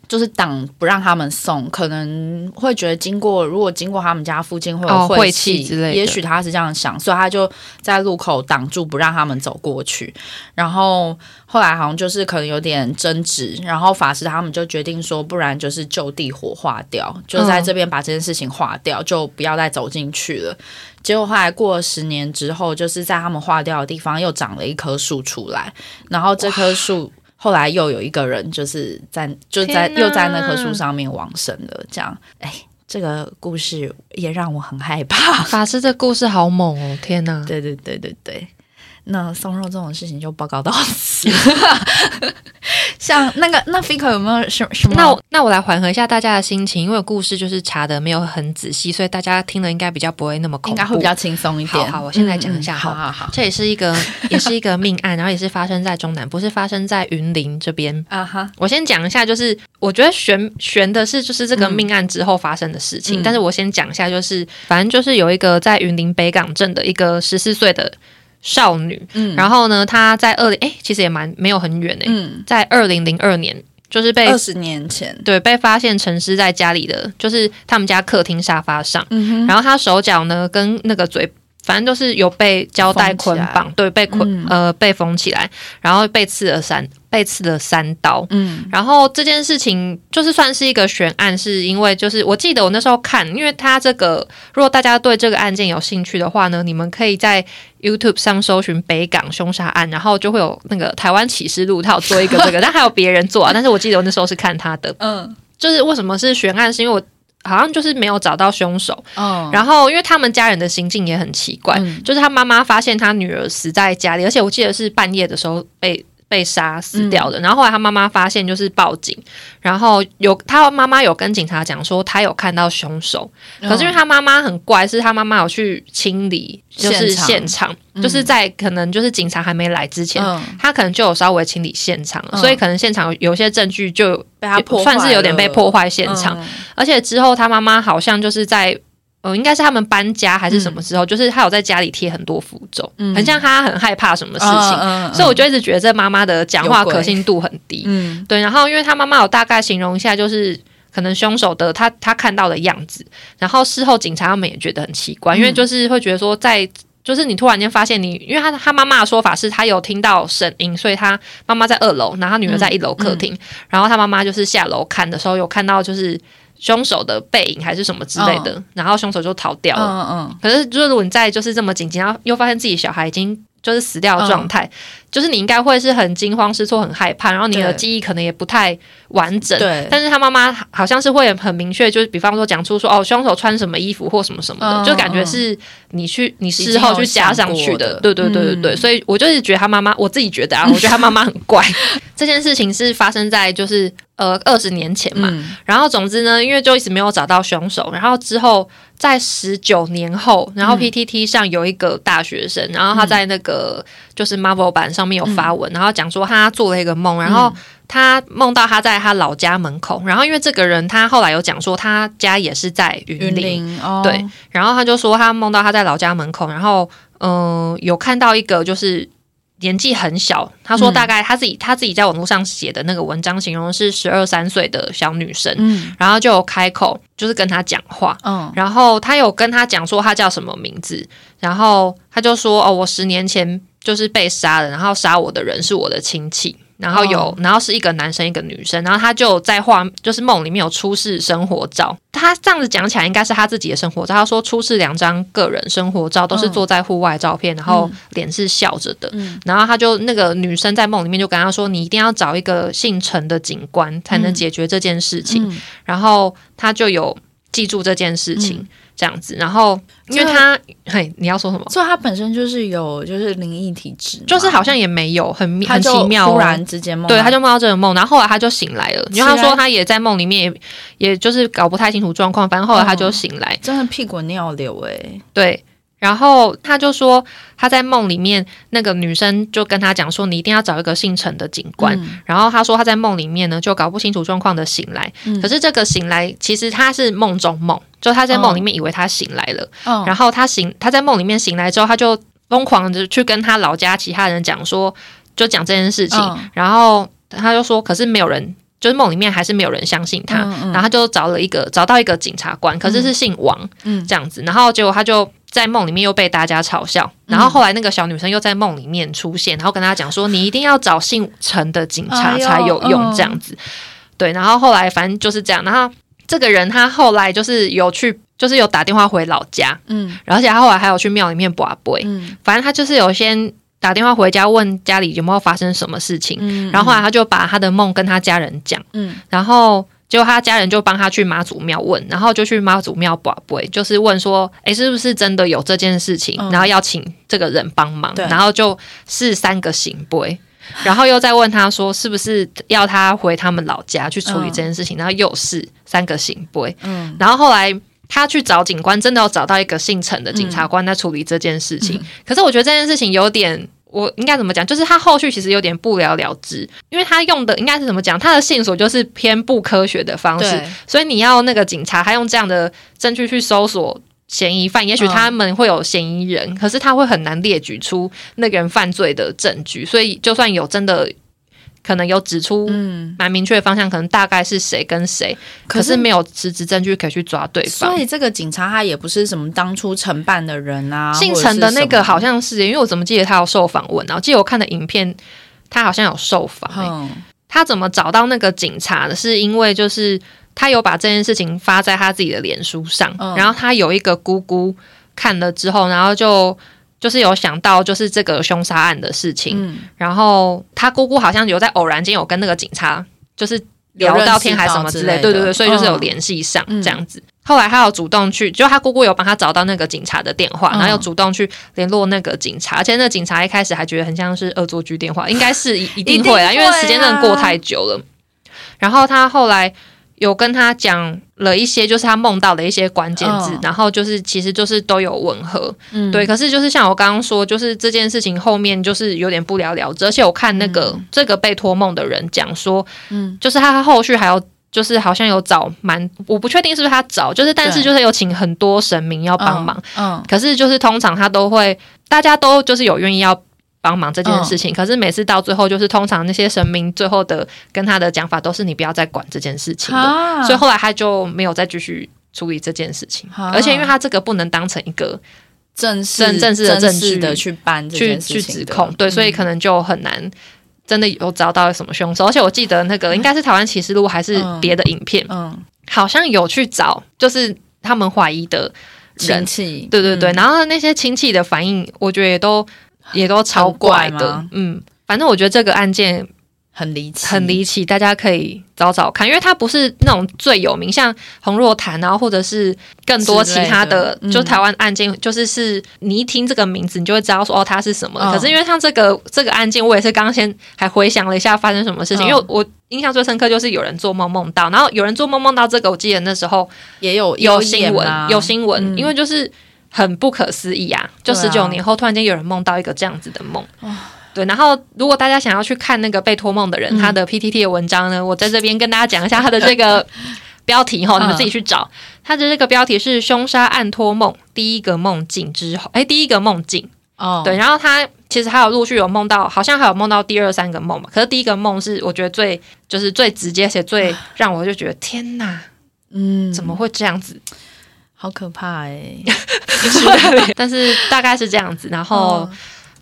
Speaker 1: 就是挡不让他们送，可能会觉得经过，如果经过他们家附近会有晦气
Speaker 2: 之类的，
Speaker 1: 也许他是这样想，所以他就在路口挡住，不让他们走过去。然后后来好像就是可能有点争执，然后法师他们就决定说，不然就是就地火化掉，就在这边把这件事情化掉，就不要再走进去了。结果后来过了十年之后，就是在他们化掉的地方又长了一棵树出来，然后这棵树。后来又有一个人，就是在就在又在那棵树上面往生了。这样，哎，这个故事也让我很害怕。
Speaker 2: 法师，这故事好猛哦！天哪！
Speaker 1: 对对对对对。那送肉这种事情就报告到此。像那个那 Fico 有没有什什么？
Speaker 2: 那我那我来缓和一下大家的心情，因为故事就是查的没有很仔细，所以大家听了应该比较不会那么恐怖，
Speaker 1: 应该会比较轻松一点。
Speaker 2: 好，我先来讲一下。
Speaker 1: 好好好，
Speaker 2: 这也是一个 也是一个命案，然后也是发生在中南，不是发生在云林这边。
Speaker 1: 啊哈，
Speaker 2: 我先讲一下，就是我觉得悬悬的是就是这个命案之后发生的事情，但是我先讲一下，就是反正就是有一个在云林北港镇的一个十四岁的。少女，嗯，然后呢，她在二零，哎，其实也蛮没有很远诶，嗯，在二零零二年，就是被
Speaker 1: 二十年前，
Speaker 2: 对，被发现沉尸在家里的，就是他们家客厅沙发上，嗯然后她手脚呢，跟那个嘴。反正都是有被胶带捆绑，对，被捆呃被封起来，然后被刺了三被刺了三刀。嗯，然后这件事情就是算是一个悬案，是因为就是我记得我那时候看，因为他这个如果大家对这个案件有兴趣的话呢，你们可以在 YouTube 上搜寻北港凶杀案，然后就会有那个台湾启示录，他有做一个这个，但还有别人做啊，但是我记得我那时候是看他的。嗯，就是为什么是悬案，是因为我。好像就是没有找到凶手，然后因为他们家人的心境也很奇怪，就是他妈妈发现他女儿死在家里，而且我记得是半夜的时候被。被杀死掉的，然后后来他妈妈发现就是报警，然后有他妈妈有跟警察讲说他有看到凶手，可是因为他妈妈很怪，是他妈妈有去清理就是现场，就是在可能就是警察还没来之前，他可能就有稍微清理现场，所以可能现场有些证据就
Speaker 1: 被他破
Speaker 2: 算是有点被破坏现场，而且之后他妈妈好像就是在。呃，应该是他们搬家还是什么时候？就是他有在家里贴很多符咒，很像他很害怕什么事情，所以我就一直觉得这妈妈的讲话可信度很低。嗯，对。然后，因为他妈妈有大概形容一下，就是可能凶手的他他看到的样子，然后事后警察他们也觉得很奇怪，因为就是会觉得说，在就是你突然间发现你，因为他他妈妈的说法是他有听到声音，所以他妈妈在二楼，然后女儿在一楼客厅，然后他妈妈就是下楼看的时候有看到就是。凶手的背影还是什么之类的，然后凶手就逃掉了。嗯嗯。可是，就是如果你在就是这么紧急，然后又发现自己小孩已经就是死掉的状态，就是你应该会是很惊慌失措、很害怕，然后你的记忆可能也不太完整。
Speaker 1: 对。
Speaker 2: 但是他妈妈好像是会很明确，就是比方说讲出说哦，凶手穿什么衣服或什么什么的，就感觉是你去你事后去加上去的。对对对对对。所以我就是觉得他妈妈，我自己觉得啊，我觉得他妈妈很怪。这件事情是发生在就是。呃，二十年前嘛，然后总之呢，因为就一直没有找到凶手，然后之后在十九年后，然后 PTT 上有一个大学生，然后他在那个就是 Marvel 版上面有发文，然后讲说他做了一个梦，然后他梦到他在他老家门口，然后因为这个人他后来有讲说他家也是在云林，对，然后他就说他梦到他在老家门口，然后嗯，有看到一个就是。年纪很小，他说大概他自己他自己在网络上写的那个文章形容是十二三岁的小女生，
Speaker 1: 嗯。
Speaker 2: 然后就有开口就是跟他讲话，
Speaker 1: 嗯
Speaker 2: 然后他有跟他讲说他叫什么名字，然后他就说哦，我十年前就是被杀了，然后杀我的人是我的亲戚。然后有，然后是一个男生一个女生，然后他就在画，就是梦里面有出示生活照。他这样子讲起来，应该是他自己的生活照。他说出示两张个人生活照，都是坐在户外照片，然后脸是笑着的。
Speaker 1: 嗯
Speaker 2: 然后他就那个女生在梦里面就跟他说：“你一定要找一个姓陈的警官，才能解决这件事情。
Speaker 1: 嗯
Speaker 2: 然后他就有记住这件事情，
Speaker 1: 嗯
Speaker 2: 这样子。然后因为他，嘿，你要说什么？
Speaker 1: 所以他本身就是有就是灵异体质，
Speaker 2: 就是好像也没有很很奇妙、哦，
Speaker 1: 突然之间梦到，
Speaker 2: 对，他就梦到这个梦，然后后来他就醒来了。因为他说他也在梦里面也，也就是搞不太清楚状况，反正后来他就醒来。
Speaker 1: 真的屁滚尿流哎、
Speaker 2: 对，然后他就说他在梦里面，那个女生就跟他讲说，你一定要找一个姓陈的警官。
Speaker 1: 嗯。
Speaker 2: 然后他说他在梦里面呢，就搞不清楚状况的醒来。
Speaker 1: 嗯。
Speaker 2: 可是这个醒来其实他是梦中梦，就他在梦里面以为他醒来了，
Speaker 1: 嗯
Speaker 2: 然后他醒他在梦里面醒来之后，他就疯狂的去跟他老家其他人讲说，就讲这件事情。
Speaker 1: 嗯
Speaker 2: 然后他就说，可是没有人。就是梦里面还是没有人相信他，
Speaker 1: 嗯嗯。
Speaker 2: 然后他就找了一个找到一个警察官，可是是姓王，
Speaker 1: 嗯。
Speaker 2: 这样子，然后结果他就在梦里面又被大家嘲笑，然后后来那个小女生又在梦里面出现，然后跟他讲说，你一定要找姓陈的警察才有用，
Speaker 1: 嗯
Speaker 2: 这样子。对，然后后来反正就是这样，然后这个人他后来就是有去，就是有打电话回老家，
Speaker 1: 嗯。
Speaker 2: 而且他后来还有去庙里面卜杯，
Speaker 1: 嗯。
Speaker 2: 反正他就是有先打电话回家问家里有没有发生什么事情，
Speaker 1: 嗯。
Speaker 2: 然后后来他就把他的梦跟他家人讲。
Speaker 1: 嗯。
Speaker 2: 然后结果他家人就帮他去妈祖庙问，然后就去妈祖庙卜杯，就是问说，诶，是不是真的有这件事情？
Speaker 1: 嗯
Speaker 2: 然后要请这个人帮忙，然后就是三个行杯。然后又再问他说，是不是要他回他们老家去处理这件事情？然后又是三个行杯。
Speaker 1: 嗯
Speaker 2: 然后后来他去找警官，真的有找到一个姓陈的警察官在处理这件事情。可是我觉得这件事情有点。我应该怎么讲？就是他后续其实有点不了了之，因为他用的应该是怎么讲？他的线索就是偏不科学的方式，所以你要那个警察他用这样的证据去搜索嫌疑犯，也许
Speaker 1: 嗯
Speaker 2: 他们会有嫌疑人，可是他会很难列举出那个人犯罪的证据，所以就算有真的可能有指出
Speaker 1: 嗯，
Speaker 2: 蛮明确的方向，可能大概是谁跟谁，可是没有实质证据可以去抓对方
Speaker 1: 所。以这个警察他也不是什么当初承办的人啊，
Speaker 2: 姓陈的那个好
Speaker 1: 像
Speaker 2: 像是，因为我怎么记得他有受访问啊？我记得我看的影片，他好像有受访、欸。
Speaker 1: 嗯
Speaker 2: 他怎么找到那个警察的？是因为就是他有把这件事情发在他自己的脸书上，
Speaker 1: 嗯
Speaker 2: 然后他有一个姑姑看了之后，然后就就是有想到就是这个凶杀案的事情，
Speaker 1: 嗯。
Speaker 2: 然后他姑姑好像有在偶然间有跟那个警察就是聊到天还什么之类，对对对，所以就是有
Speaker 1: 嗯
Speaker 2: 联系上
Speaker 1: 嗯。
Speaker 2: 这样子。后来他有主动去，就他姑姑有帮他找到那个警察的电话，
Speaker 1: 嗯。
Speaker 2: 然后又主动去联络那个警察，而且那个警察一开始还觉得很像是恶作剧电话，应该是一一定会啊，
Speaker 1: 一定会啊。
Speaker 2: 因为时间真的过太久了。然后他后来有跟他讲了一些，就是他梦到的一些关键字，
Speaker 1: 嗯。
Speaker 2: 然后就是其实就是都有吻合，
Speaker 1: 嗯。
Speaker 2: 对。可是就是像我刚刚说，就是这件事情后面就是有点不了了之，而且我看那个、这个被托梦的人讲说，
Speaker 1: 嗯。
Speaker 2: 就是他后续还有。就是好像有找蛮，我不确定是不是他找，就是但是就是有请很多神明要帮忙，
Speaker 1: 嗯。
Speaker 2: 可是就是通常他都会，大家都就是有愿意要帮忙这件事情，可是每次到最后，就是通常那些神明最后的跟他的讲法都是你不要再管这件事情了，
Speaker 1: 啊
Speaker 2: 所以后来他就没有再继续处理这件事情，
Speaker 1: 啊
Speaker 2: 而且因为他这个不能当成一个
Speaker 1: 正式
Speaker 2: 正正式的证据
Speaker 1: 的去办这
Speaker 2: 去
Speaker 1: 件事
Speaker 2: 去指控，对，所以可能就很难。真的有找到什么凶手，而且我记得那个应该是台湾启示录还是别的影片，
Speaker 1: 嗯。
Speaker 2: 好像有去找，就是他们怀疑的人。
Speaker 1: 亲，戚，
Speaker 2: 对对对，
Speaker 1: 嗯。
Speaker 2: 然后那些亲戚的反应，我觉得也都也都超怪的嗯，反正我觉得这个案件
Speaker 1: 很离奇，
Speaker 2: 很离奇，大家可以找找看，因为它不是那种最有名，像洪若潭啊，或者是更多其他的
Speaker 1: 的，嗯。
Speaker 2: 就台湾案件，就是是你一听这个名字，你就会知道说哦，它是什么。
Speaker 1: 嗯。
Speaker 2: 可是因为像这个这个案件，我也是刚刚先还回想了一下发生什么事情，
Speaker 1: 嗯。
Speaker 2: 因为我印象最深刻就是有人做梦梦到，然后有人做梦梦到这个，我记得那时候
Speaker 1: 也有
Speaker 2: 有新闻，有
Speaker 1: 新
Speaker 2: 新闻，
Speaker 1: 嗯。
Speaker 2: 因为就是很不可思议啊！就十九年后，突然间有人梦到一个这样子的梦。对，然后如果大家想要去看那个被托梦的人、
Speaker 1: 嗯
Speaker 2: 他的 PTT 的文章呢，我在这边跟大家讲一下他的这个标题哈，你们自己去找。他的这个标题是“凶杀案托梦第一个梦境之后”，哎，第一个梦境。
Speaker 1: 哦，
Speaker 2: 对，然后他其实还有陆续有梦到，好像还有梦到第二三个梦嘛。可是第一个梦是我觉得最就是最直接，且最让我就觉得天哪，
Speaker 1: 嗯，
Speaker 2: 怎么会这样子？
Speaker 1: 好可怕哎！
Speaker 2: 但是大概是这样子，然后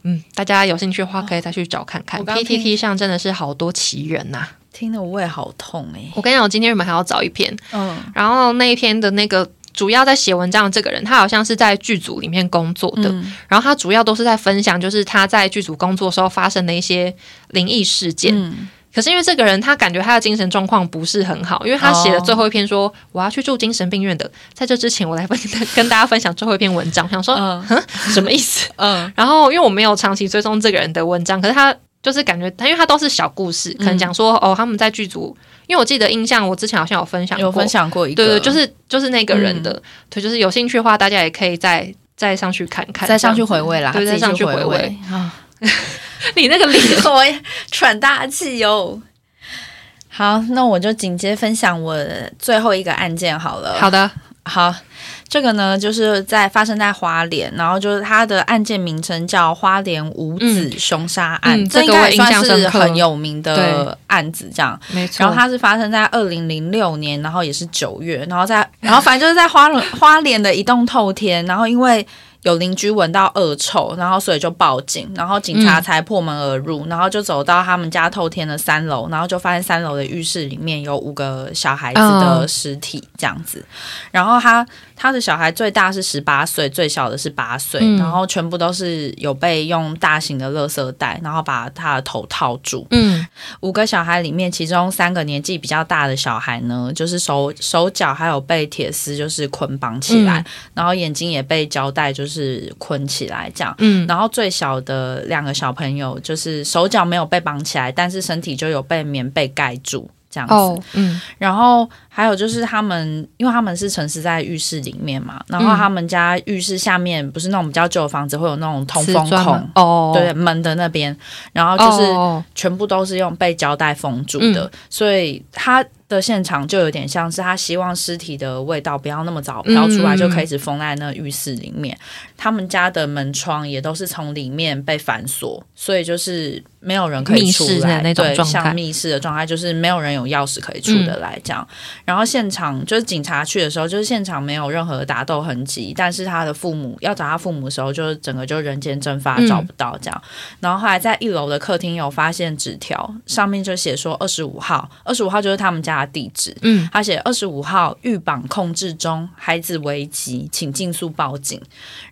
Speaker 2: 嗯，大家有兴趣的话可以再去找看看。PTT 上真的是好多奇人呐，
Speaker 1: 听得我胃好痛哎！
Speaker 2: 我跟你讲，我今天原本还要找一篇，
Speaker 1: 嗯，
Speaker 2: 然后那一篇的那个主要在写文章的这个人，他好像是在剧组里面工作的，然后他主要都是在分享，就是他在剧组工作时候发生的一些灵异事件。可是因为这个人，他感觉他的精神状况不是很好，因为他写的最后一篇说我要去住精神病院的。在这之前，我来分跟大家分享最后一篇文章，想说，嗯，什么意思？嗯，然后因为我没有长期追踪这个人的文章，可是他就是感觉他，因为他都是小故事，可能讲说哦，他们在剧组，因为我记得印象，我之前好像有分享，
Speaker 1: 有分享过一个，
Speaker 2: 对对，就是就是那个人的，对，就是有兴趣的话，大家也可以再再上去看看，
Speaker 1: 再上去回味啦，
Speaker 2: 对，再上去回味。
Speaker 1: 啊。
Speaker 2: 你那个脸，
Speaker 1: 我喘大气哟。好，那我就紧接分享我最后一个案件好了。
Speaker 2: 好的，
Speaker 1: 好，这个呢就是在发生在花莲，然后就是它的案件名称叫花莲五子凶杀案，
Speaker 2: 这
Speaker 1: 应该算是很有名的案子，这样
Speaker 2: 没错。
Speaker 1: 然后它是发生在二零零六年，然后也是九月，然后在然后反正就是在花花莲的一栋透天，然后因为。有邻居闻到恶臭，然后所以就报警，然后警察才破门而入，然后就走到他们家透天的三楼，然后就发现三楼的浴室里面有五个小孩子的尸体，这样子。然后他他的小孩最大是十八岁，最小的是八岁，然后全部都是有被用大型的垃圾袋，然后把他的头套住。嗯，五个小孩里面，其中三个年纪比较大的小孩呢，就是手手脚还有被铁丝就是捆绑起来，然后眼睛也被胶带就是。是捆起来这样，嗯，然后最小的两个小朋友就是手脚没有被绑起来，但是身体就有被棉被盖住这样子，嗯，然后还有就是他们，因为他们是沉尸在浴室里面嘛，然后他们家浴室下面不是那种比较旧的房子会有那种通风孔哦，对，门的那边，然后就是全部都是用被胶带封住的，所以他。的现场就有点像是他希望尸体的味道不要那么早飘出来，就可以一直封在那浴室里面。他们家的门窗也都是从里面被反锁，所以就是没有人可以出来。对，像密室的状态，就是没有人有钥匙可以出得来这样。然后现场就是警察去的时候，就是现场没有任何打斗痕迹，但是他的父母要找他父母的时候，就是整个就人间蒸发，找不到这样。然后后来在一楼的客厅有发现纸条，上面就写说二十五号，二十五号就是他们家的。地址，嗯，他写二十五号预绑控制中，孩子危急，请尽速报警。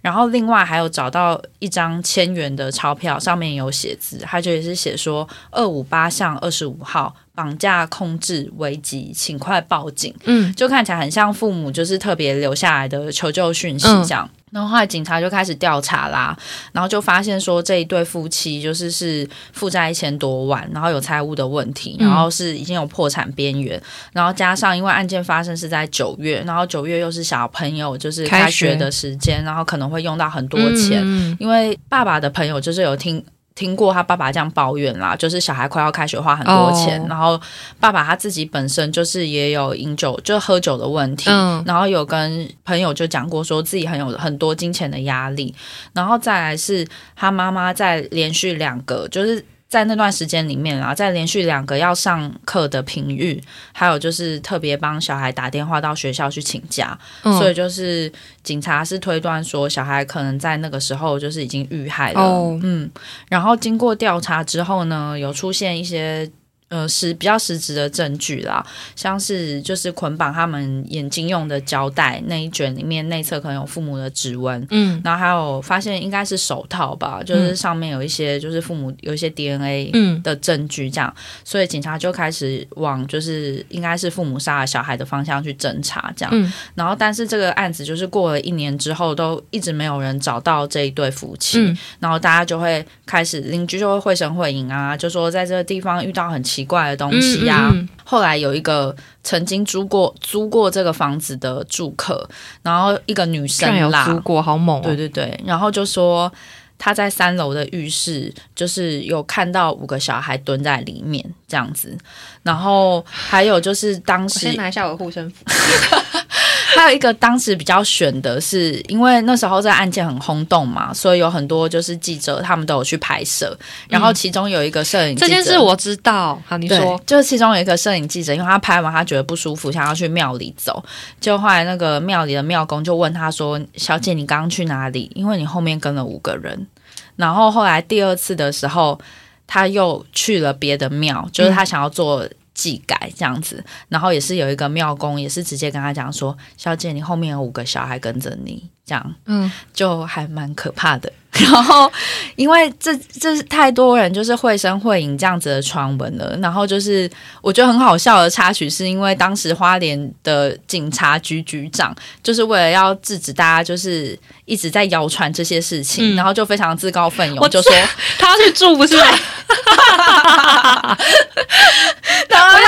Speaker 1: 然后另外还有找到一张千元的钞票，上面有写字，他就也是写说二五八巷二十五号绑架控制危机，请快报警。嗯，就看起来很像父母就是特别留下来的求救讯息这样。然后后来警察就开始调查啦，然后就发现说这一对夫妻就是是负债一千多万，然后有财务的问题，然后是已经有破产边缘，然后加上因为案件发生是在九月，然后九月又是小朋友就是开学的时间，然后可能会用到很多钱，因为爸爸的朋友就是有听。听过他爸爸这样抱怨啦，就是小孩快要开学花很多钱，然后爸爸他自己本身就是也有饮酒就喝酒的问题，然后有跟朋友就讲过说自己很有很多金钱的压力，然后再来是他妈妈在连续两个就是。在那段时间里面啊，在连续两个要上课的平日，还有就是特别帮小孩打电话到学校去请假，所以就是警察是推断说小孩可能在那个时候就是已经遇害了。嗯，然后经过调查之后呢，有出现一些。呃，实比较实质的证据啦，像是就是捆绑他们眼睛用的胶带那一卷里面内侧可能有父母的指纹，嗯，然后还有发现应该是手套吧，就是上面有一些就是父母有一些 DNA 的证据，这样，所以警察就开始往就是应该是父母杀了小孩的方向去侦查，这样，然后但是这个案子就是过了一年之后都一直没有人找到这一对夫妻，然后大家就会开始邻居就会绘声绘影啊，就说在这个地方遇到很奇。奇怪的东西呀！后来有一个曾经租过租过这个房子的住客，然后一个女生啦，
Speaker 2: 租过好猛，
Speaker 1: 对对对，然后就说他在三楼的浴室，就是有看到五个小孩蹲在里面这样子，然后还有就是当时
Speaker 2: 先拿一下我的护身符。
Speaker 1: 还有一个当时比较选的是，因为那时候这个案件很轰动嘛，所以有很多就是记者他们都有去拍摄。然后其中有一个摄影
Speaker 2: 这件事我知道，好你说，
Speaker 1: 就是其中有一个摄影记者，因为他拍完他觉得不舒服，想要去庙里走，就后来那个庙里的庙公就问他说：“小姐，你刚刚去哪里？因为你后面跟了五个人。”然后后来第二次的时候，他又去了别的庙，就是他想要做。祭改这样子，然后也是有一个庙公，也是直接跟他讲说：“小姐，你后面有五个小孩跟着你，这样，嗯，就还蛮可怕的。” 然后，因为这这是太多人就是绘声绘影这样子的传闻了。然后就是我觉得很好笑的插曲，是因为当时花莲的警察局局长就是为了要制止大家就是一直在谣传这些事情，然后就非常自告奋勇，就说
Speaker 2: 他要去住，不是？我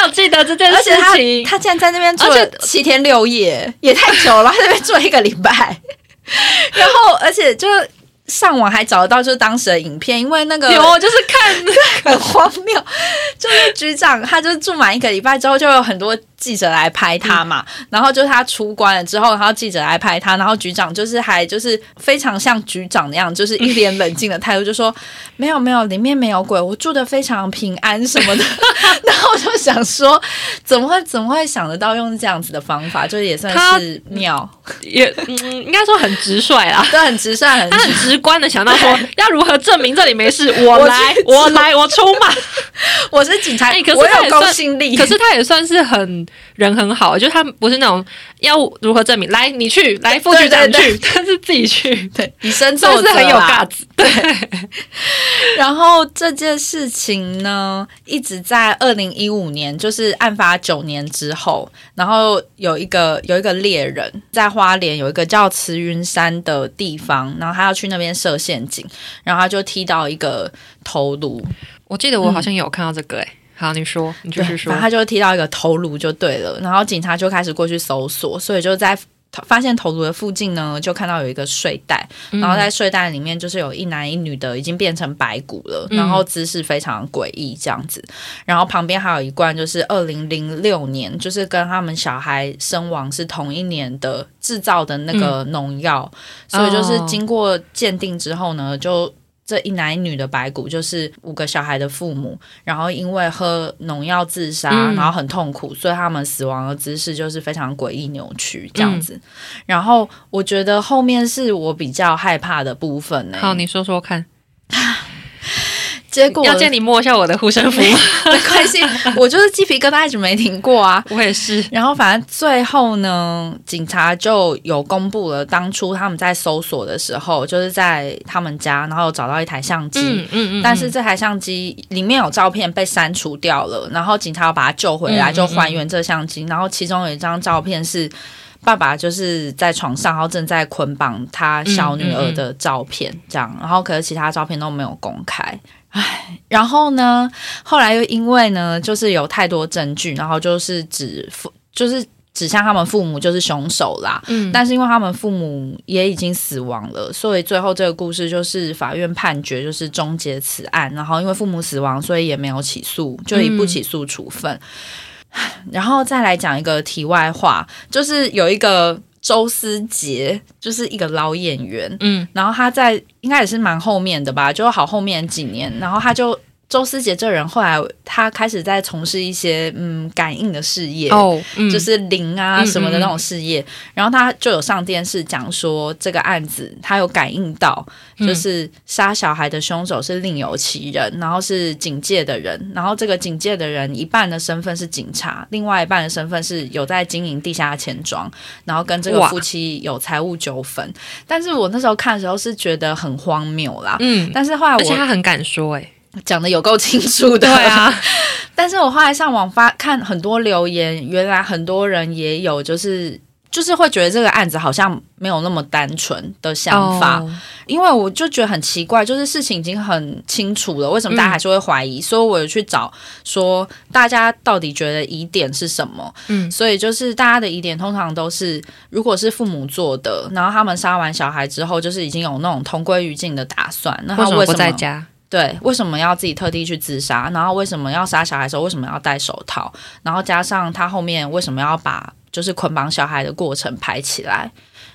Speaker 2: 有记得这件事情，
Speaker 1: 他竟然在那边住了七天六夜，也太久了，他那边住了一个礼拜，然后而且就。上网还找得到就是当时的影片，因为那个
Speaker 2: 有就是看
Speaker 1: 很荒谬，就是局长他就住满一个礼拜之后，就有很多记者来拍他嘛，然后就是他出关了之后，然后记者来拍他，然后局长就是还就是非常像局长那样，就是一脸冷静的态度，就说没有没有，里面没有鬼，我住的非常平安什么的。然后我就想说，怎么会怎么会想得到用这样子的方法，就是也算是妙，
Speaker 2: 也嗯，应该说很直率啦，
Speaker 1: 对，很直率，很
Speaker 2: 他很直观的想到说要如何证明这里没事，我来，我来，我出马，
Speaker 1: 我是警察，
Speaker 2: 可是
Speaker 1: 我有公信力，
Speaker 2: 可是他也算是很人很好，就他不是那种要如何证明，来你去，来副局长去，他是自己去，
Speaker 1: 对，以身作
Speaker 2: 则，很有架子，
Speaker 1: 对。然后这件事情呢，一直在二零一五年，就是案发九年之后，然后有一个有一个猎人在花莲有一个叫慈云山的地方，然后他要去那边设陷阱，然后他就踢到一个头颅。
Speaker 2: 我记得我好像有看到这个，哎，好，你说，你继续说，
Speaker 1: 他就踢到一个头颅就对了，然后警察就开始过去搜索，所以就在。发现头颅的附近呢，就看到有一个睡袋，然后在睡袋里面就是有一男一女的，已经变成白骨了，然后姿势非常诡异这样子。然后旁边还有一罐，就是二零零六年，就是跟他们小孩身亡是同一年的制造的那个农药，所以就是经过鉴定之后呢，就。这一男一女的白骨就是五个小孩的父母，然后因为喝农药自杀，然后很痛苦，所以他们死亡的姿势就是非常诡异扭曲这样子。然后我觉得后面是我比较害怕的部分呢。
Speaker 2: 好，你说说看。
Speaker 1: 结果
Speaker 2: 要借你摸一下我的护身符，
Speaker 1: 没关系，我就是鸡皮疙瘩一直没停过啊。
Speaker 2: 我也是。
Speaker 1: 然后反正最后呢，警察就有公布了当初他们在搜索的时候，就是在他们家，然后找到一台相机。嗯嗯嗯。但是这台相机里面有照片被删除掉了，然后警察要把它救回来，就还原这相机。然后其中有一张照片是爸爸就是在床上，然后正在捆绑他小女儿的照片，这样。然后可是其他照片都没有公开。唉，然后呢？后来又因为呢，就是有太多证据，然后就是指父，就是指向他们父母就是凶手啦。嗯，但是因为他们父母也已经死亡了，所以最后这个故事就是法院判决就是终结此案。然后因为父母死亡，所以也没有起诉，就以不起诉处分。然后再来讲一个题外话，就是有一个。周思杰就是一个老演员，嗯，然后他在应该也是蛮后面的吧，就好后面几年，然后他就。周思杰这人后来他开始在从事一些嗯感应的事业哦，就是灵啊什么的那种事业。然后他就有上电视讲说这个案子他有感应到，就是杀小孩的凶手是另有其人，然后是警戒的人。然后这个警戒的人一半的身份是警察，另外一半的身份是有在经营地下钱庄，然后跟这个夫妻有财务纠纷。但是我那时候看的时候是觉得很荒谬啦，嗯，但是后来而
Speaker 2: 且他很敢说哎。
Speaker 1: 讲的有够清楚的，
Speaker 2: 对啊。
Speaker 1: 但是我后来上网发看很多留言，原来很多人也有，就是就是会觉得这个案子好像没有那么单纯的想法，因为我就觉得很奇怪，就是事情已经很清楚了，为什么大家还是会怀疑？所以我有去找说大家到底觉得疑点是什么？嗯，所以就是大家的疑点通常都是，如果是父母做的，然后他们杀完小孩之后，就是已经有那种同归于尽的打算，那他为什么
Speaker 2: 不在家？
Speaker 1: 对，为什么要自己特地去自杀？然后为什么要杀小孩时候为什么要戴手套？然后加上他后面为什么要把就是捆绑小孩的过程拍起来。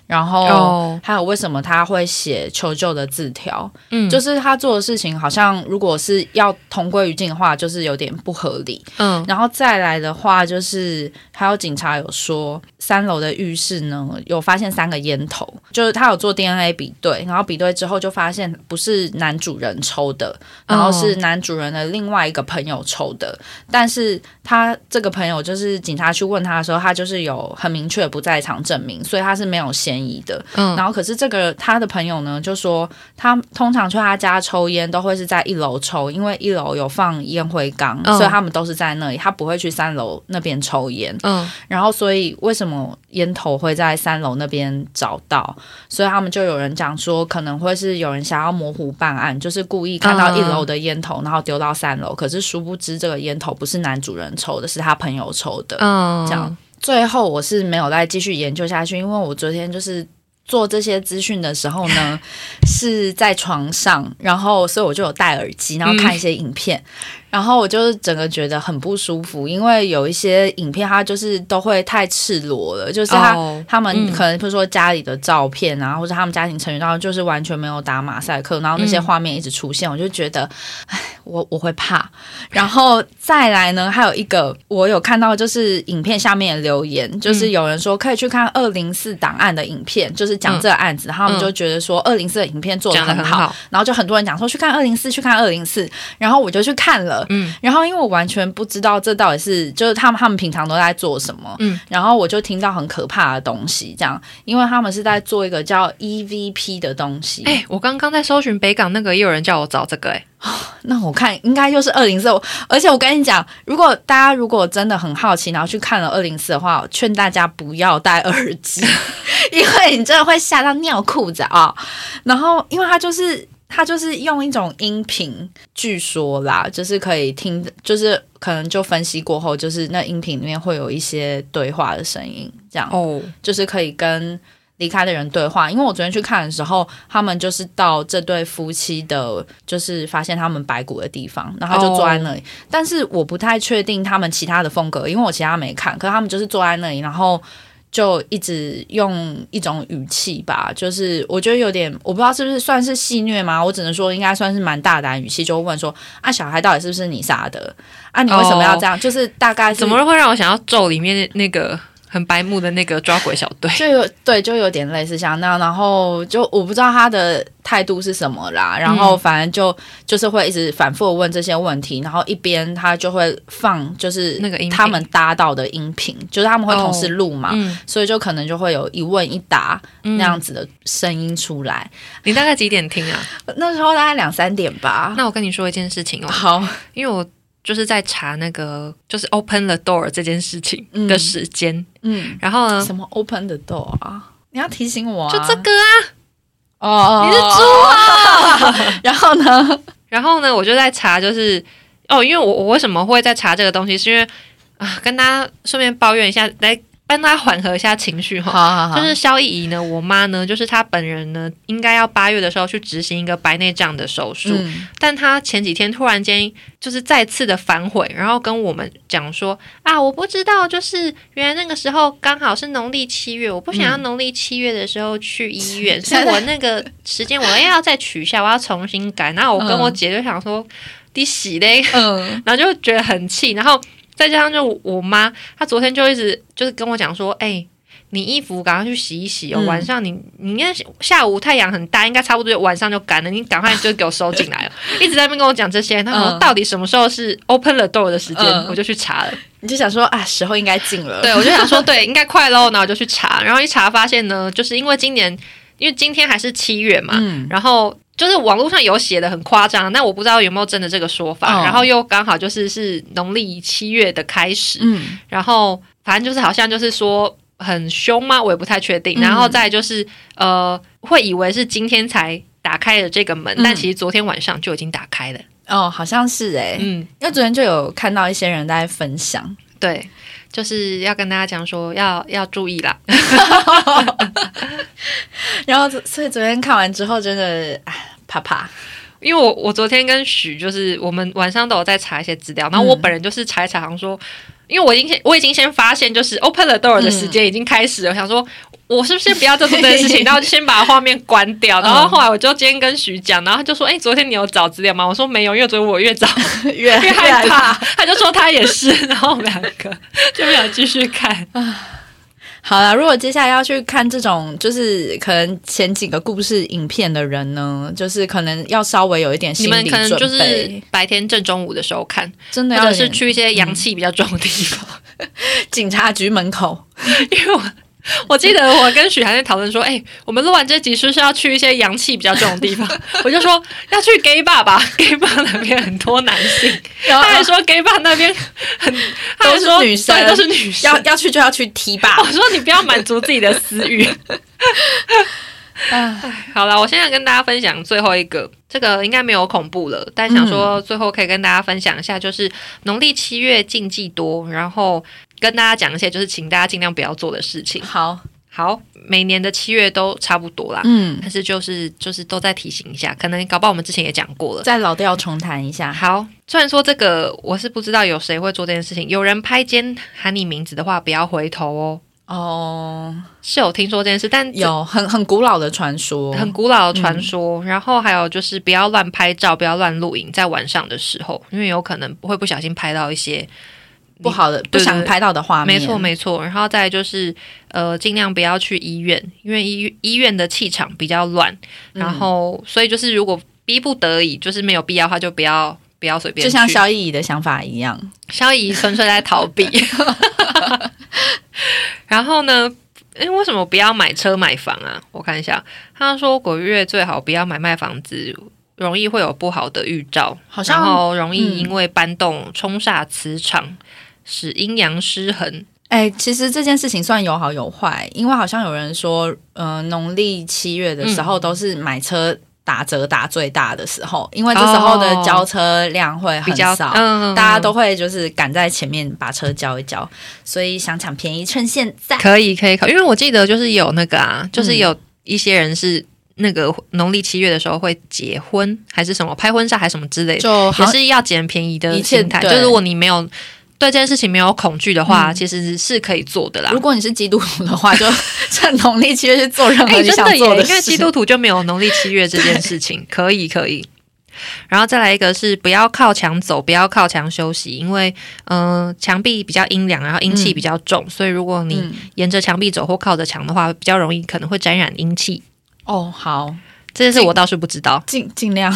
Speaker 1: 然后还有为什么他会写求救的字条？嗯，就是他做的事情好像如果是要同归于尽的话，就是有点不合理。嗯，然后再来的话，就是还有警察有说，三楼的浴室呢有发现三个烟头，就是他有做 DNA 比对，然后比对之后就发现不是男主人抽的，然后是男主人的另外一个朋友抽的。但是他这个朋友就是警察去问他的时候，他就是有很明确不在场证明，所以他是没有嫌。疑的，嗯，然后可是这个他的朋友呢，就说他通常去他家抽烟都会是在一楼抽，因为一楼有放烟灰缸，所以他们都是在那里，他不会去三楼那边抽烟，嗯，然后所以为什么烟头会在三楼那边找到？所以他们就有人讲说，可能会是有人想要模糊办案，就是故意看到一楼的烟头，然后丢到三楼，可是殊不知这个烟头不是男主人抽的，是他朋友抽的，嗯，这样。最后我是没有再继续研究下去，因为我昨天就是做这些资讯的时候呢，是在床上，然后所以我就有戴耳机，然后看一些影片。然后我就是整个觉得很不舒服，因为有一些影片它就是都会太赤裸了，就是他他们可能比如说家里的照片啊，或者他们家庭成员，然后就是完全没有打马赛克，然后那些画面一直出现，我就觉得，唉，我我会怕。然后再来呢，还有一个我有看到就是影片下面的留言，就是有人说可以去看二零四档案的影片，就是讲这个案子，他们就觉得说二零四的影片做的很好，然后就很多人讲说去看二零四，去看二零四，然后我就去看了。嗯，然后因为我完全不知道这到底是就是他们他们平常都在做什么，嗯，然后我就听到很可怕的东西，这样，因为他们是在做一个叫 EVP 的东西。
Speaker 2: 哎，我刚刚在搜寻北港那个，也有人叫我找这个，哎，
Speaker 1: 那我看应该就是二零四，而且我跟你讲，如果大家如果真的很好奇，然后去看了二零四的话，劝大家不要戴耳机，因为你真的会吓到尿裤子啊。然后，因为它就是。他就是用一种音频，据说啦，就是可以听，就是可能就分析过后，就是那音频里面会有一些对话的声音，这样哦，就是可以跟离开的人对话。因为我昨天去看的时候，他们就是到这对夫妻的，就是发现他们白骨的地方，然后就坐在那里。但是我不太确定他们其他的风格，因为我其他没看，可是他们就是坐在那里，然后。就一直用一种语气吧，就是我觉得有点，我不知道是不是算是戏虐吗？我只能说应该算是蛮大胆语气，就问说啊，小孩到底是不是你杀的？啊，你为什么要这样？就是大概
Speaker 2: 怎么会让我想要咒里面那个？很白目的那个抓鬼小队，
Speaker 1: 就有对，就有点类似像那样，然后就我不知道他的态度是什么啦，然后反正就就是会一直反复问这些问题，然后一边他就会放就是
Speaker 2: 那个
Speaker 1: 他们搭到的音频，就是他们会同时录嘛，所以就可能就会有一问一答那样子的声音出来。
Speaker 2: 你大概几点听啊？
Speaker 1: 那时候大概两三点吧。
Speaker 2: 那我跟你说一件事情哦，
Speaker 1: 好，
Speaker 2: 因为我。就是在查那个，就是 open the door 这件事情的时间，嗯，然后呢？
Speaker 1: 什么 open the door 啊？你要提醒我，啊
Speaker 2: 就这个啊，
Speaker 1: 哦，
Speaker 2: 你是猪
Speaker 1: 啊？然后呢？
Speaker 2: 然后呢？我就在查，就是哦，因为我我为什么会在查这个东西？是因为啊，跟大家顺便抱怨一下，来。帮他缓和一下情绪哈，就是萧逸怡呢，我妈呢，就是她本人呢，应该要八月的时候去执行一个白内障的手术，但她前几天突然间就是再次的反悔，然后跟我们讲说啊，我不知道，就是原来那个时候刚好是农历七月，我不想要农历七月的时候去医院，所以我那个时间我要再取消，我要重新改。然后我跟我姐就想说，你洗嘞，嗯，然后就觉得很气，然后。再加上就我妈，她昨天就一直就是跟我讲说，哎，你衣服赶快去洗一洗哦，晚上你你应该下午太阳很大，应该差不多晚上就干了，你赶快就给我收进来了。一直在那边跟我讲这些，他说到底什么时候是 open the door 的时间，我就去查了。
Speaker 1: 你就想说啊，时候应该近了。
Speaker 2: 对，我就想说对，应该快喽，然后我就去查，然后一查发现呢，就是因为今年因为今天还是七月嘛，然后。就是网络上有写的很夸张，那我不知道有没有真的这个说法。然后又刚好就是是农历七月的开始，嗯，然后反正就是好像就是说很凶吗？我也不太确定。然后再就是呃，会以为是今天才打开了这个门，但其实昨天晚上就已经打开了。
Speaker 1: 哦，好像是哎，嗯，因为昨天就有看到一些人在分享，
Speaker 2: 对，就是要跟大家讲说要要注意啦。
Speaker 1: 然后所以昨天看完之后，真的哎。怕怕，
Speaker 2: 因为我我昨天跟许就是我们晚上都有在查一些资料，然后我本人就是查一查，好像说因为我已经先我已经先发现，就是 open the door 的时间已经开始了，我想说。我是不是先不要做这件事情，然后就先把画面关掉。然后后来我就今天跟徐讲，然后他就说：“哎，昨天你有找资料吗？”我说：“没有，因为昨天我越找
Speaker 1: 越害怕。”
Speaker 2: 他就说他也是，然后我们两个就没有继续看。
Speaker 1: 好了，如果接下来要去看这种就是可能前几个故事影片的人呢，就是可能要稍微有一点心理
Speaker 2: 准备。可能就是白天正中午的时候看，
Speaker 1: 真的，
Speaker 2: 或者是去一些阳气比较重的地方，
Speaker 1: 警察局门口，
Speaker 2: 因为我。我记得我跟许涵在讨论说，哎，我们录完这集是不是要去一些阳气比较重的地方？我就说要去 gay bar 吧，gay bar 那边很多男性。他还说 gay bar 那边很
Speaker 1: 都是女生，
Speaker 2: 都是女生，
Speaker 1: 要要去就要去 T 吧。
Speaker 2: 我说你不要满足自己的私欲。哎，好了，我现在跟大家分享最后一个，这个应该没有恐怖了，但想说最后可以跟大家分享一下，就是农历七月禁忌多，然后。跟大家讲一些，就是请大家尽量不要做的事情。
Speaker 1: 好
Speaker 2: 好，每年的七月都差不多啦。嗯，但是就是就是都在提醒一下，可能搞不好我们之前也讲过了，
Speaker 1: 再老调重弹一下。
Speaker 2: 好，虽然说这个我是不知道有谁会做这件事情，有人拍肩喊你名字的话，不要回头哦。哦，是有听说这件事，但
Speaker 1: 有很很古老的传说，
Speaker 2: 很古老的传说。然后还有就是不要乱拍照，不要乱录影，在晚上的时候，因为有可能会不小心拍到一些。
Speaker 1: 不好的，不想拍到的画
Speaker 2: 面。没错，没错。然后再就是，呃，尽量不要去医院，因为医医院的气场比较乱。然后，所以就是，如果逼不得已，就是没有必要的话，就不要不要随便。
Speaker 1: 就像萧逸怡的想法一样，
Speaker 2: 萧逸纯粹在逃避。然后呢？哎，为什么不要买车买房啊？我看一下，他说鬼月最好不要买卖房子。容易会有不好的预兆，然后容易因为搬动冲煞磁场，使阴阳失衡。
Speaker 1: 哎，其实这件事情算有好有坏，因为好像有人说，呃，农历七月的时候都是买车打折打最大的时候，因为这时候的交车量会很少，大家都会就是赶在前面把车交一交，所以想抢便宜趁现在
Speaker 2: 可以可以可，因为我记得就是有那个啊，就是有一些人是。那个农历七月的时候会结婚还是什么拍婚纱还是什么之类的，
Speaker 1: 就
Speaker 2: 也是要捡便宜的心态。就如果你没有对这件事情没有恐惧的话，其实是可以做的啦。
Speaker 1: 如果你是基督徒的话，就 趁农历七月去做任何你想做的。
Speaker 2: 因为基督徒就没有农历七月这件事情，可以可以。然后再来一个是不要靠墙走，不要靠墙休息，因为嗯墙壁比较阴凉，然后阴气比较重，所以如果你沿着墙壁走或靠着墙的话，比较容易可能会沾染阴气。
Speaker 1: 哦，好，
Speaker 2: 这件事我倒是不知道，
Speaker 1: 尽尽量。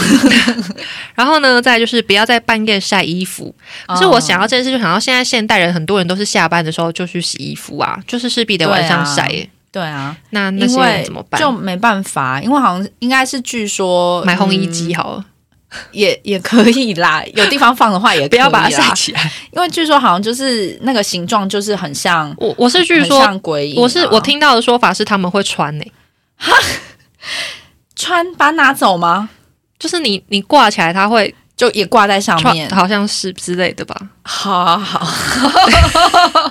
Speaker 2: 然后呢，再就是不要在半夜晒衣服。可是我想要这件事，就想到现在现代人很多人都是下班的时候就去洗衣服啊，就是势必得晚上晒。
Speaker 1: 对啊，
Speaker 2: 那那些人怎么办？
Speaker 1: 就没办法，因为好像应该是据说
Speaker 2: 买烘衣机好了，
Speaker 1: 也也可以啦。有地方放的话，也
Speaker 2: 不要把它晒起来，
Speaker 1: 因为据说好像就是那个形状就是很像。
Speaker 2: 我我是据说，
Speaker 1: 我
Speaker 2: 是我听到的说法是他们会穿呢。
Speaker 1: 穿把它拿走吗？
Speaker 2: 就是你你挂起来，它会
Speaker 1: 就也挂在上面，
Speaker 2: 好像是之类的吧。
Speaker 1: 好好好，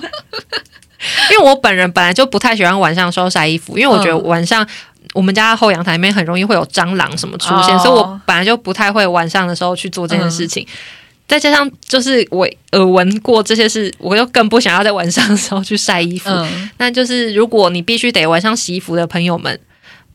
Speaker 2: 因为我本人本来就不太喜欢晚上时候晒衣服，因为我觉得晚上我们家后阳台里面很容易会有蟑螂什么出现，所以我本来就不太会晚上的时候去做这件事情。再加上就是我耳闻过这些事，我又更不想要在晚上的时候去晒衣服。那就是如果你必须得晚上洗衣服的朋友们。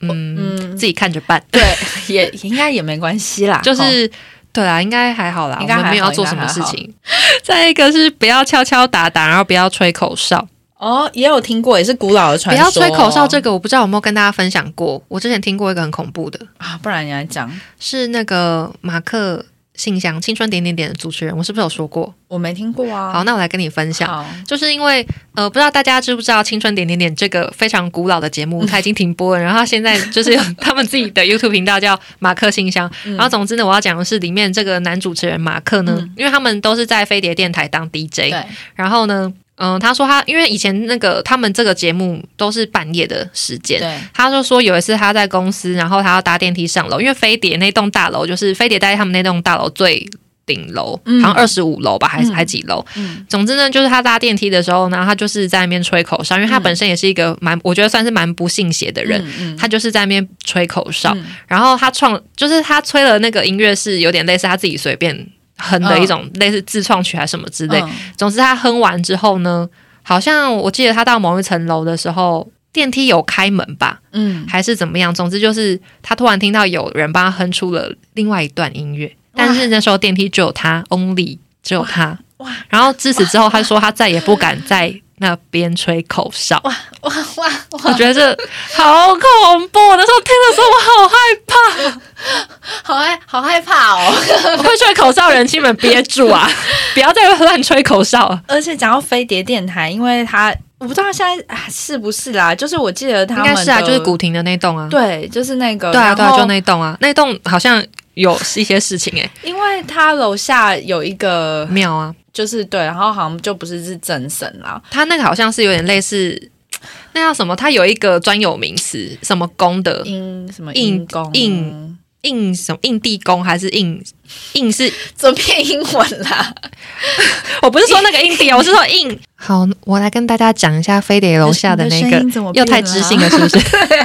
Speaker 2: 嗯，自己看着办。
Speaker 1: 对，也应该也没关系啦。
Speaker 2: 就是对啦，应该还好啦。
Speaker 1: 应该
Speaker 2: 没有要做什么事情。再一个是不要敲敲打打，然后不要吹口哨。
Speaker 1: 哦，也有听过，也是古老的传
Speaker 2: 说。不要吹口哨，这个我不知道有没有跟大家分享过。我之前听过一个很恐怖的
Speaker 1: 啊，不然你来讲。
Speaker 2: 是那个马克。信箱青春点点点的主持人，我是不是有说过？
Speaker 1: 我没听过啊。
Speaker 2: 好，那我来跟你分享。就是因为呃，不知道大家知不知道青春点点点这个非常古老的节目，它已经停播了。然后现在 就是有 他们自己的 YouTube 频道叫马克信箱。然后总之呢，我要讲的是里面这个男主持人马克呢，因为他们都是在飞碟电台当 DJ。然后呢。嗯，他说他因为以前那个他们这个节目都是半夜的时间，
Speaker 1: 对，
Speaker 2: 他就说有一次他在公司，然后他要搭电梯上楼，因为飞碟那栋大楼就是飞碟在他们那栋大楼最顶楼，好像二十五楼吧，还是还几楼？嗯，总之呢，就是他搭电梯的时候呢，他就是在那边吹口哨，因为他本身也是一个蛮，我觉得算是蛮不信邪的人，他就是在那边吹口哨，然后他创就是他吹的那个音乐是有点类似他自己随便。哼的一种类似自创曲还是什么之类。总之，他哼完之后呢，好像我记得他到某一层楼的时候，电梯有开门吧，嗯，还是怎么样？总之就是他突然听到有人帮他哼出了另外一段音乐，但是那时候电梯只有他，only 只有他。哇！然后自此之后，他说他再也不敢在那边吹口哨。哇哇哇！我觉得这好恐怖。那时候听的时候，我好害怕，
Speaker 1: 好害好害怕哦！
Speaker 2: 会吹口哨人，亲们憋住啊！不要再乱吹口哨。
Speaker 1: 而且讲到飞碟电台，因为它我不知道现在是不是啦，就是我记得他
Speaker 2: 应该是啊，就是古亭的那栋啊。
Speaker 1: 对，就是那个。
Speaker 2: 对啊，对啊，就那栋啊，那栋好像有一些事情哎，
Speaker 1: 因为他楼下有一个
Speaker 2: 庙啊。
Speaker 1: 就是对，然后好像就不是是真神啦，
Speaker 2: 他那个好像是有点类似，那叫什么？他有一个专有名词，什么宫的？
Speaker 1: 印什么？印宫？
Speaker 2: 印印什么？印地宫还是印印是
Speaker 1: 怎么变英文啦？
Speaker 2: 我不是说那个印地，我是说印。好，我来跟大家讲一下飞碟楼下的那个，又太知性了，是不是？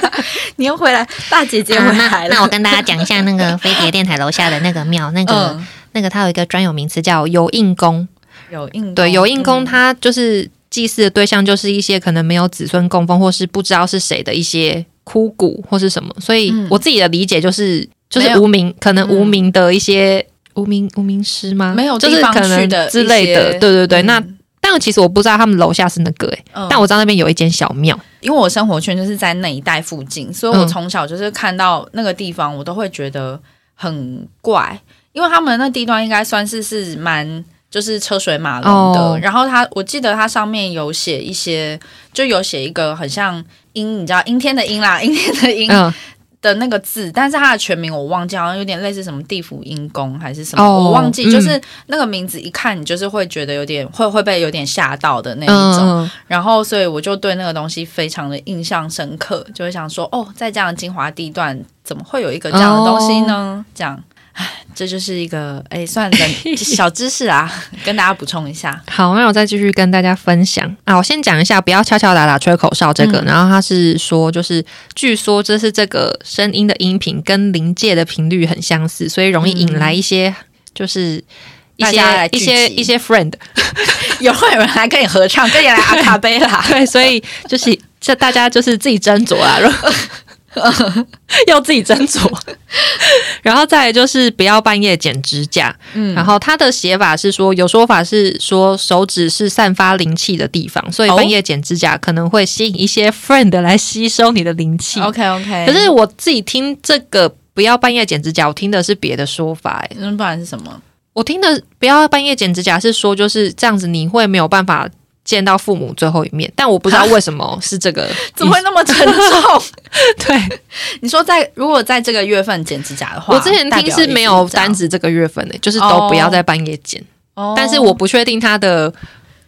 Speaker 1: 你又回来，大姐姐回来
Speaker 3: 了。那我跟大家讲一下那个飞碟电台楼下的那个庙，那个那个它有一个专有名词叫有印宫。
Speaker 1: 有印
Speaker 2: 对有印空，他就是祭祀的对象，就是一些可能没有子孙供奉，或是不知道是谁的一些枯骨或是什么。所以我自己的理解就是，就是无名，可能无名的一些无名无名师吗？
Speaker 1: 没有，
Speaker 2: 就是可能之类的。对对对，那但其实我不知道他们楼下是那个哎，但我知道那边有一间小庙，
Speaker 1: 因为我生活圈就是在那一带附近，所以我从小就是看到那个地方，我都会觉得很怪，因为他们那地段应该算是是蛮。就是车水马龙的，然后它，我记得它上面有写一些，就有写一个很像阴，你知道阴天的阴啦，阴天的阴的那个字，但是它的全名我忘记，好像有点类似什么地府阴宫还是什么，我忘记，就是那个名字一看你就是会觉得有点会会被有点吓到的那一种，然后所以我就对那个东西非常的印象深刻，就会想说，哦，在这样的精华地段怎么会有一个这样的东西呢？这样。唉，这就是一个哎，算的 小知识啊，跟大家补充一下。
Speaker 2: 好，那我再继续跟大家分享啊。我先讲一下，不要敲敲打打吹口哨这个。然后他是说，就是据说这是这个声音的音频跟临界的频率很相似，所以容易引来一些就是一些一些一些 friend，
Speaker 1: 有会有人来跟你合唱，跟你来阿卡贝拉。
Speaker 2: 对，所以就是这大家就是自己斟酌啊。要自己斟酌，然后再就是不要半夜剪指甲。嗯，然后他的写法是说，有说法是说手指是散发灵气的地方，所以半夜剪指甲可能会吸引一些 friend 来吸收你的灵气。
Speaker 1: OK OK，
Speaker 2: 可是我自己听这个不要半夜剪指甲，我听的是别的说法。哎，
Speaker 1: 那不然是什么？
Speaker 2: 我听的不要半夜剪指甲是说就是这样子，你会没有办法。见到父母最后一面，但我不知道为什么是这个，
Speaker 1: 怎么会那么沉重？
Speaker 2: 对，
Speaker 1: 你说在如果在这个月份剪指甲的话，
Speaker 2: 我之前听是没有单指这个月份的，就是都不要在半夜剪。哦但是我不确定他的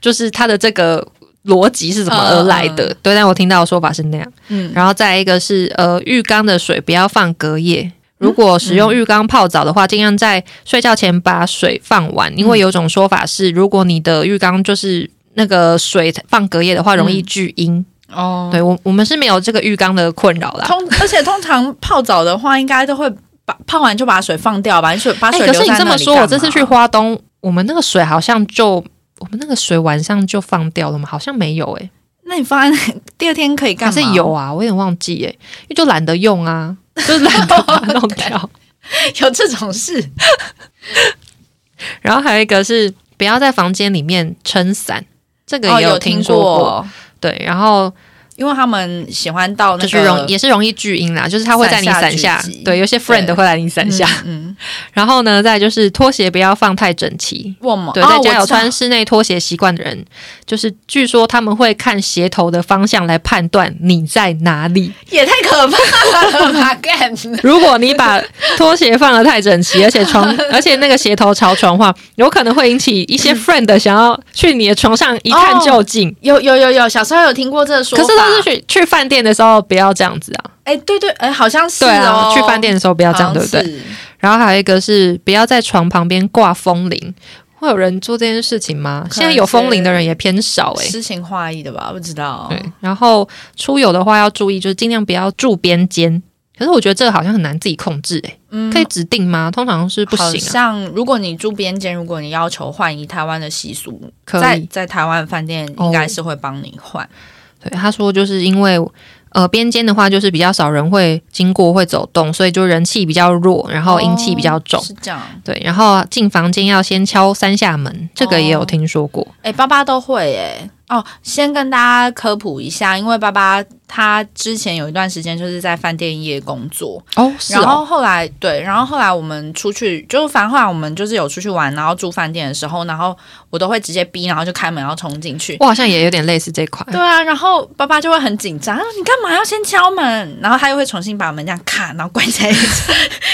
Speaker 2: 就是他的这个逻辑是怎么而来的。对，但我听到的说法是那样。嗯，然后再一个是呃，浴缸的水不要放隔夜。如果使用浴缸泡澡的话，尽量在睡觉前把水放完，因为有种说法是，如果你的浴缸就是那个水放隔夜的话，容易聚阴哦。对我，我们是没有这个浴缸的困扰啦。
Speaker 1: 通，而且通常泡澡的话，应该都会把泡完就把水放掉吧，把水把水
Speaker 2: 可是你这么说，我这次去花东，我们那个水好像就我们那个水晚上就放掉了吗？好像没有诶。
Speaker 1: 那你放在第二天可以干？
Speaker 2: 是有啊，我有点忘记诶，因为就懒得用啊，就懒得弄掉。
Speaker 1: 有这种事。
Speaker 2: 然后还有一个是不要在房间里面撑伞。这个也有听说过，对，然后。
Speaker 1: 因为他们喜欢到
Speaker 2: 就是容也是容易聚阴啦，就是他会在你伞下，对，有些 friend 会在你伞下。嗯，然后呢，再就是拖鞋不要放太整齐。对，在家有穿室内拖鞋习惯的人，就是据说他们会看鞋头的方向来判断你在哪里。
Speaker 1: 也太可怕了，干！
Speaker 2: 如果你把拖鞋放的太整齐，而且床而且那个鞋头朝床的话，有可能会引起一些 friend 想要去你的床上一探究竟。
Speaker 1: 有有有有，小时候有听过这个说法。
Speaker 2: 是去去饭店的时候不要这样子啊！
Speaker 1: 哎，对对，哎，好像是哦。
Speaker 2: 去饭店的时候不要这样，对不对？然后还有一个是不要在床旁边挂风铃，会有人做这件事情吗？现在有风铃的人也偏少，哎，
Speaker 1: 诗情画意的吧？不知道。
Speaker 2: 对，然后出游的话要注意，就是尽量不要住边间，可是我觉得这个好像很难自己控制、欸，
Speaker 1: 嗯
Speaker 2: 可以指定吗？通常是不行啊，
Speaker 1: 像如果你住边间，如果你要求换一台湾的习俗，
Speaker 2: 可以。
Speaker 1: 在在台湾饭店
Speaker 2: 哦
Speaker 1: 应该是会帮你换。
Speaker 2: 对，他说就是因为呃边间的话，就是比较少人会经过会走动，所以就人气比较弱，然后阴气比较重。
Speaker 1: 哦是这样。
Speaker 2: 对，然后进房间要先敲三下门，这个也有听说过。
Speaker 1: 哎、爸爸都会哎、哦，先跟大家科普一下，因为爸爸他之前有一段时间就是在饭店业工作，
Speaker 2: 哦，是
Speaker 1: 然后
Speaker 2: 哦，
Speaker 1: 后来对，然后后来我们出去，就是反正后来我们就是有出去玩，然后住饭店的时候，然后我都会直接逼，然后就开门然后冲进去。
Speaker 2: 我好像也有点类似这一块。
Speaker 1: 对啊，然后爸爸就会很紧张，他说你干嘛要先敲门？然后他又会重新把门这样卡，然后关起来，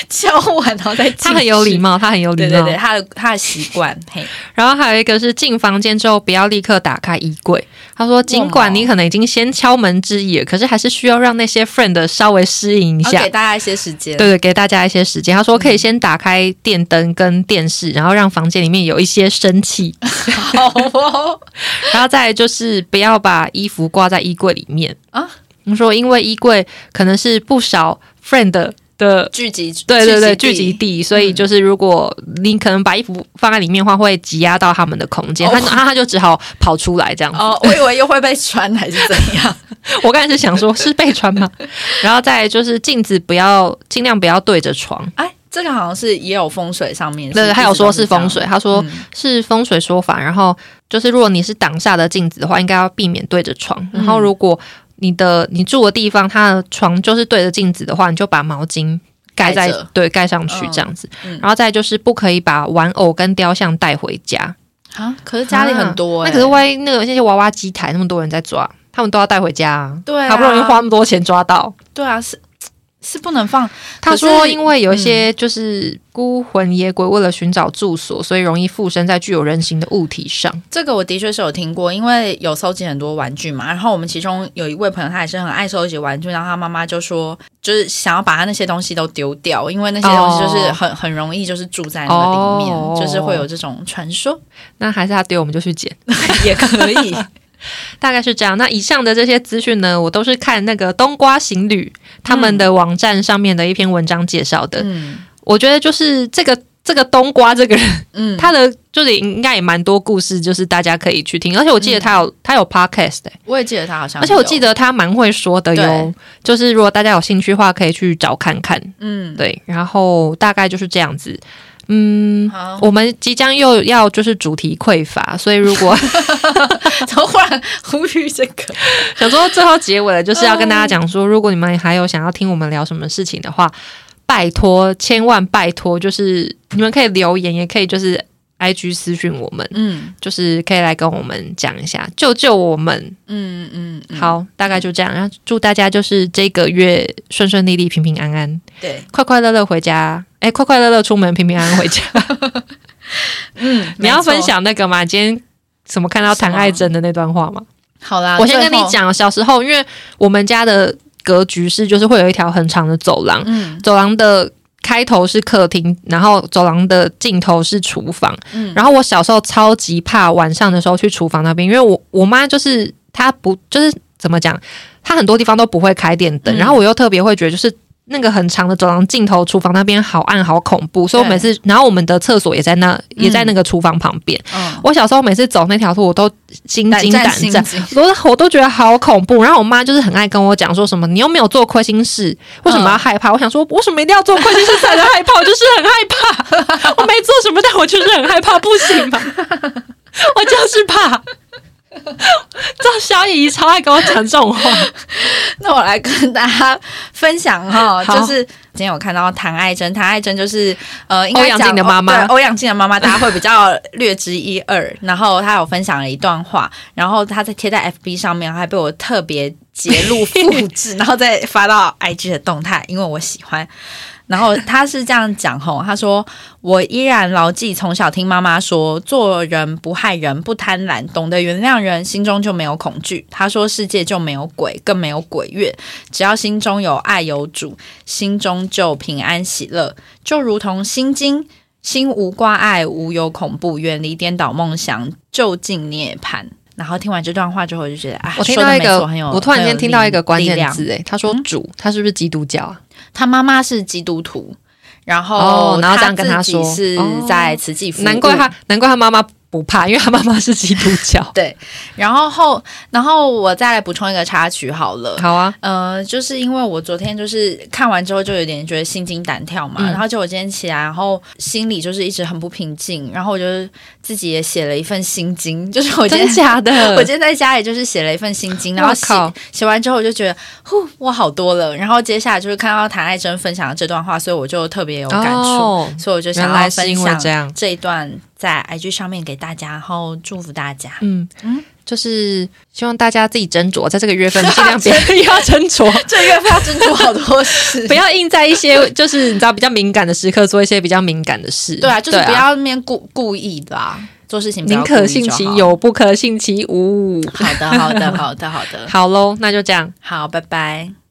Speaker 1: 敲完然后再进去
Speaker 2: 他很有礼。貌，他很有礼貌。
Speaker 1: 对对对，他的他的习惯，嘿，
Speaker 2: 然后还有一个是进房间之后不要立刻打开衣柜。他说，尽管你可能已经先敲门之意了，可是还是需要让那些 friend 稍微适应一下
Speaker 1: 给。大家一些时间。
Speaker 2: 对对，给大家一些时间。他说可以先打开电灯跟电视，然后让房间里面有一些生气，
Speaker 1: 好哦，
Speaker 2: 然后再就是不要把衣服挂在衣柜里面
Speaker 1: 啊。
Speaker 2: 你说，因为衣柜可能是不少 friend 的
Speaker 1: 聚集，
Speaker 2: 对对对，聚
Speaker 1: 聚集地，
Speaker 2: 所以就是如果你可能把衣服放在里面的话，会挤压到他们的空间，
Speaker 1: 哦
Speaker 2: 他他他就只好跑出来这样子。
Speaker 1: 哦，我以为又会被穿还是怎样？
Speaker 2: 我刚才是想说，是被穿吗？然后再就是镜子不要尽量不要对着床，
Speaker 1: 哎，这个好像是也有风水上面，
Speaker 2: 对，
Speaker 1: 是
Speaker 2: 还有说是风水，，他说
Speaker 1: 嗯
Speaker 2: 是风水说法。然后就是如果你是挡下的镜子的话，应该要避免对着床。然后如果你的你住的地方，它的床就是对着镜子的话，你就把毛巾盖在
Speaker 1: 盖
Speaker 2: 对盖上去
Speaker 1: 嗯
Speaker 2: 这样子。
Speaker 1: 嗯
Speaker 2: 然后再就是不可以把玩偶跟雕像带回家。
Speaker 1: 啊，可是家里很多、欸，
Speaker 2: 那可是万一那个那些娃娃机台那么多人在抓，他们都要带回家啊。
Speaker 1: 对啊
Speaker 2: 好不容易花那么多钱抓到。
Speaker 1: 对啊，是是不能放。
Speaker 2: 他说，因为有一些就是孤魂野鬼为了寻找住所，所以容易附身在具有人形的物体上。
Speaker 1: 这个我的确是有听过，因为有收集很多玩具嘛。然后我们其中有一位朋友，他也是很爱收集玩具，然后他妈妈就说，就是想要把他那些东西都丢掉，因为那些东西就是很、很容易就是住在那个里面，
Speaker 2: 哦
Speaker 1: 就是会有这种传说，
Speaker 2: 那还是他丢，我们就去捡。
Speaker 1: 也可以。
Speaker 2: 大概是这样。那以上的这些资讯呢，我都是看那个冬瓜行旅他们的网站上面的一篇文章介绍的。
Speaker 1: 嗯
Speaker 2: 我觉得就是这个这个冬瓜这个人，
Speaker 1: 嗯，
Speaker 2: 他的就是应该也蛮多故事，就是大家可以去听。而且我记得他有、他有 podcast 欸
Speaker 1: 我也记得他好像，
Speaker 2: 而且我记得他蛮会说的哟。就是如果大家有兴趣的话，可以去找看看。
Speaker 1: 嗯，
Speaker 2: 对，然后大概就是这样子。嗯，
Speaker 1: 好，
Speaker 2: 我们即将又要就是主题匮乏，所以如果
Speaker 1: 怎么忽然呼吁这个？
Speaker 2: 想说最后结尾了，就是要跟大家讲说，如果你们还有想要听我们聊什么事情的话，拜托，千万拜托，就是你们可以留言，也可以就是 I G 私讯我们，
Speaker 1: 嗯
Speaker 2: 就是可以来跟我们讲一下，救救我们。
Speaker 1: 嗯嗯，嗯，
Speaker 2: 好，大概就这样，然后祝大家就是这个月顺顺利利、平平安安，
Speaker 1: 对，
Speaker 2: 快快乐乐回家。哎，快快乐乐出门，平平安安回家。
Speaker 1: 嗯，
Speaker 2: 你要分享那个吗？今天什么看到谭爱珍的那段话吗？
Speaker 1: 好啦，
Speaker 2: 我先跟，你讲，小时候因为我们家的格局是，就是会有一条很长的走廊，
Speaker 1: 嗯
Speaker 2: 走廊的开头是客厅，然后走廊的尽头是厨房。
Speaker 1: 嗯
Speaker 2: 然后我小时候超级怕晚上的时候去厨房那边，因为我我妈就是她不就是怎么讲，她很多地方都不会开电灯，
Speaker 1: 嗯
Speaker 2: 然后我又特别会觉得就是。那个很长的走廊尽头，厨房那边好暗好恐怖，所以我每次，然后我们的厕所也在那，也在那个厨房旁边。
Speaker 1: 嗯，
Speaker 2: 我小时候每次走那条路，我都心惊胆战，我都我都觉得好恐怖。然后我妈就是很爱跟我讲说什么，你又没有做亏心事，为什么要害怕？我想说，为什么一定要做亏心事才能害怕？我就是很害怕，我没做什么，但我就是很害怕，不行吗？我就是怕。这小姨超爱跟我讲这种话，
Speaker 1: 那我来跟大家分享哈，
Speaker 2: 好
Speaker 1: 就是今天我看到谭爱珍，谭爱珍就是呃，应该
Speaker 2: 欧阳靖的妈妈
Speaker 1: 对欧阳靖的妈妈，大家会比较略知一二。然后她有分享了一段话，然后她在贴在 FB 上面，还被我特别截录复制，然后再发到 IG 的动态，因为我喜欢。然后他是这样讲吼，他说：“我依然牢记从小听妈妈说，做人不害人，不贪婪，懂得原谅人，心中就没有恐惧。他说世界就没有鬼，更没有鬼月，只要心中有爱有主，心中就平安喜乐，就如同心经。”心无挂碍，无有恐怖，远离颠倒梦想，就近涅槃。然后听完这段话之后，我就觉得啊，
Speaker 2: 我听到一个，我突然间听到一个关键字，
Speaker 1: 哎，
Speaker 2: 他说主，他是不是基督教啊？
Speaker 1: 他妈妈是基督徒，然后
Speaker 2: 然后这样跟他说
Speaker 1: 是在慈济服务，
Speaker 2: 难怪他，难怪他妈妈。不怕，因为他妈妈是基督教。
Speaker 1: 对，然后后，然后我再来补充一个插曲好了。
Speaker 2: 好啊，
Speaker 1: 呃，就是因为我昨天就是看完之后就有点觉得心惊胆跳嘛，然后就我今天起来，然后心里就是一直很不平静，然后我就自己也写了一份心经，就是我今天
Speaker 2: 假的，
Speaker 1: 我今天在家里就是写了一份心经，然后写写完之后我就觉得，呼，我好多了。然后接下来就是看到谭爱珍分享的这段话，所以我就特别有感触，所以我就想要分享这一段。在 IG 上面给大家，然后祝福大家。
Speaker 2: 嗯嗯，就是希望大家自己斟酌，在这个月份尽量别要斟酌，
Speaker 1: 这月份要斟酌 好多事，
Speaker 2: 不要硬在一些就是你知道比较敏感的时刻做一些比较敏感的事。
Speaker 1: 对啊，就是不要那边故故意的啊做事情，
Speaker 2: 宁可信其有，不可信其无。
Speaker 1: 好的，好的，好的，好的，
Speaker 2: 好喽，那就这样，
Speaker 1: 好，拜拜。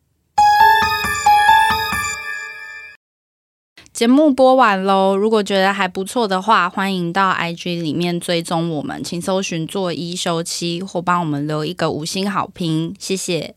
Speaker 1: 节目播完喽，如果觉得还不错的话，欢迎到 IG 里面追踪我们，请搜寻“做一休七”或帮我们留一个五星好评，谢谢。